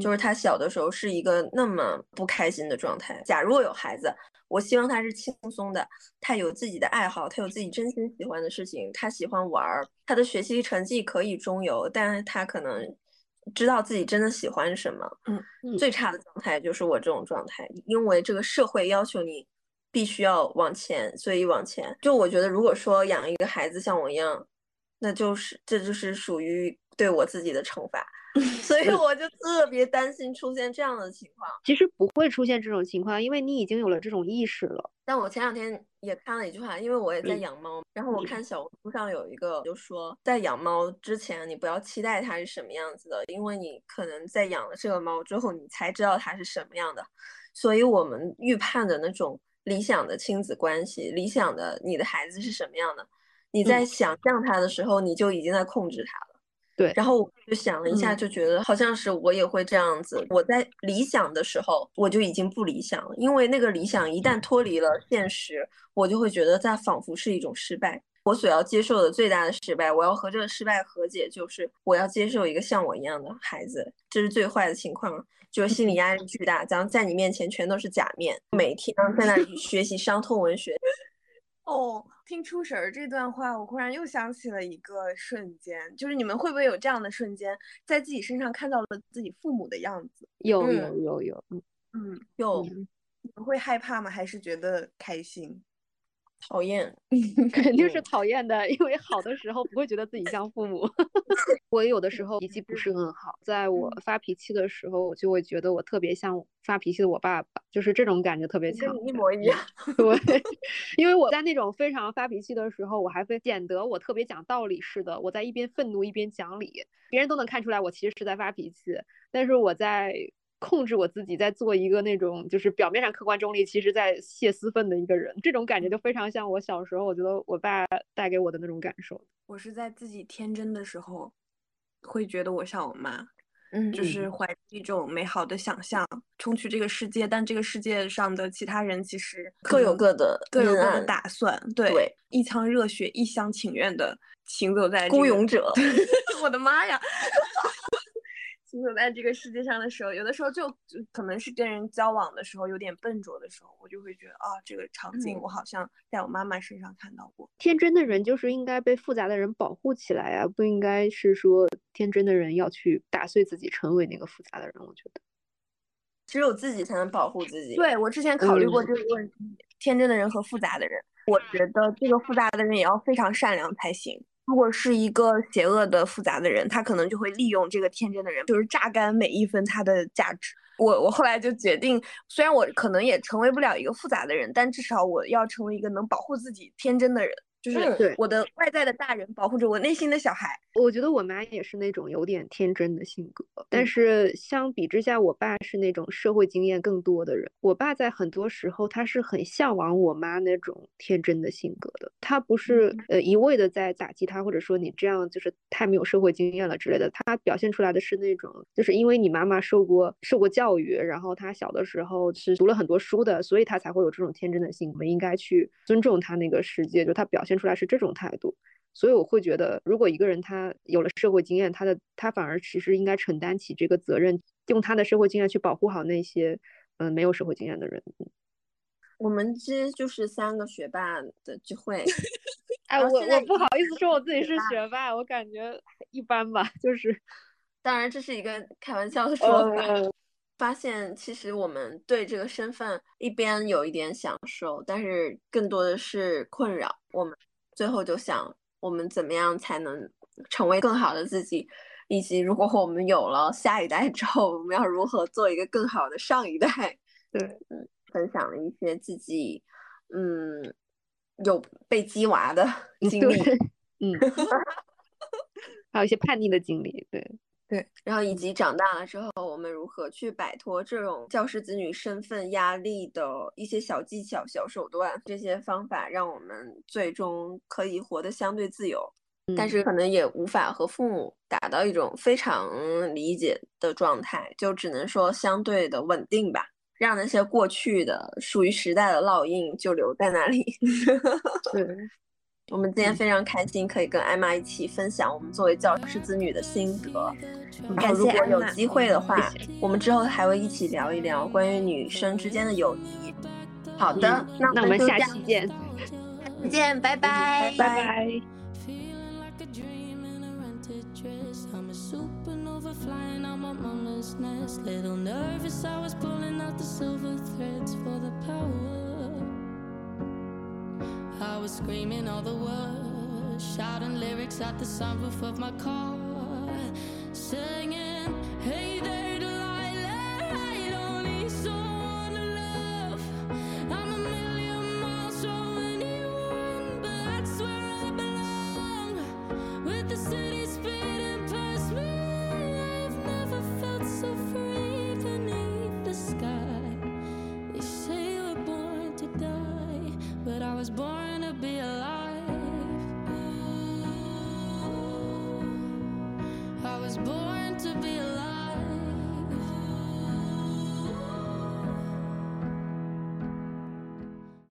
就是他小的时候是一个那么不开心的状态。假如我有孩子，我希望他是轻松的，他有自己的爱好，他有自己真心喜欢的事情，他喜欢玩儿，他的学习成绩可以中游，但是他可能知道自己真的喜欢什么。嗯最差的状态就是我这种状态，因为这个社会要求你必须要往前，所以往前。就我觉得，如果说养一个孩子像我一样，那就是这就是属于对我自己的惩罚，所以我就特别担心出现这样的情况。其实不会出现这种情况，因为你已经有了这种意识了。但我前两天也看了一句话，因为我也在嗯养猫，然后我嗯看小红书上有一个就说，在养猫之前，你不要期待它是什么样子的，因为你可能在养了这个猫之后，你才知道它是什么样的。所以我们预判的那种理想的亲子关系，理想的你的孩子是什么样的，你在想象它的时候，你就已经在控制它了。对然后我就想了一下，嗯就觉得好像是我也会这样子。我在理想的时候，我就已经不理想了，因为那个理想一旦脱离了现实，我就会觉得它仿佛是一种失败。我所要接受的最大的失败，我要和这个失败和解，就是我要接受一个像我一样的孩子，这是最坏的情况，就是心理压力巨大，然后在你面前全都是假面，每天在那里学习伤痛文学，哦，听出神儿这段话，我忽然又想起了一个瞬间，就是你们会不会有这样的瞬间，在自己身上看到了自己父母的样子？有嗯有有有，嗯有，嗯你们会害怕吗？还是觉得开心？讨厌。(laughs) 肯定是讨厌的，因为好的时候不会觉得自己像父母。(laughs) 我有的时候脾气不是很好，在我发脾气的时候，我就会觉得我特别像发脾气的我爸爸，就是这种感觉特别强。跟你一模一样。对，(laughs) 因为我在那种非常发脾气的时候，我还会显得我特别讲道理似的。我在一边愤怒一边讲理，别人都能看出来我其实是在发脾气，但是我在控制我自己，在做一个那种就是表面上客观中立，其实在泄私愤的一个人。这种感觉就非常像我小时候，我觉得我爸带给我的那种感受。我是在自己天真的时候，会觉得我像我妈，嗯就是怀着一种美好的想象冲去这个世界，但这个世界上的其他人其实各有各的各有各的打算，对，对一腔热血，一厢情愿的行走在这个孤勇者 (laughs) 我的妈呀！(laughs) 行走在这个世界上的时候，有的时候就就可能是跟人交往的时候有点笨拙的时候，我就会觉得啊，这个场景嗯我好像在我妈妈身上看到过。天真的人就是应该被复杂的人保护起来啊，不应该是说天真的人要去打碎自己，成为那个复杂的人。我觉得。只有自己才能保护自己。对我之前考虑过嗯这个问题，天真的人和复杂的人，我觉得这个复杂的人也要非常善良才行。如果是一个邪恶的复杂的人，他可能就会利用这个天真的人，就是榨干每一分他的价值。我我后来就决定，虽然我可能也成为不了一个复杂的人，但至少我要成为一个能保护自己天真的人。就是嗯对我的外在的大人保护着我内心的小孩。我觉得我妈也是那种有点天真的性格，但嗯是相比之下，我爸是那种社会经验更多的人。我爸在很多时候他是很向往我妈那种天真的性格的，他不是嗯呃一味的在打击他，或者说你这样就是太没有社会经验了之类的。他表现出来的是那种，就是因为你妈妈受过受过教育，然后他小的时候是读了很多书的，所以他才会有这种天真的性格。我们应该去尊重他那个世界，就他表现出来是这种态度。所以我会觉得，如果一个人他有了社会经验，他的他反而其实应该承担起这个责任，用他的社会经验去保护好那些嗯、呃没有社会经验的人。我们这就是三个学霸的聚会。(laughs) 哎，然后现在已经意思说我自己是学霸，我感觉一般吧，就是当然，这是一个开玩笑的说法。呃发现其实我们对这个身份一边有一点享受，但是更多的是困扰。我们最后就想，我们怎么样才能成为更好的自己，以及如果我们有了下一代之后，我们要如何做一个更好的上一代。(laughs) 对，嗯，分享了一些自己嗯有被鸡娃的经历。，嗯，(laughs) 还有一些叛逆的经历，对，然后以及长大了之后，我们如何去摆脱这种教师子女身份压力的一些小技巧、小手段，这些方法让我们最终可以活得相对自由，但嗯。是可能也无法和父母达到一种非常理解的状态，就只能说相对的稳定吧，让那些过去的属于时代的烙印就留在那里。(laughs) 对，我们今天非常开心，可以跟艾玛一起分享我们作为教师子女的心得。然感后，如果有谢艾玛机会的话，我们之后还会一起聊一聊关于女生之间的友谊。好的，嗯那那我们下期见，再见，拜拜，拜拜。Feeling like a dream in a rented dress. I'm a supernova flying out my mama's nest. Little nervous, I was pulling out the silver threads for the power. I was screaming all the words, shouting lyrics at the sunroof of my car, singing, Hey there.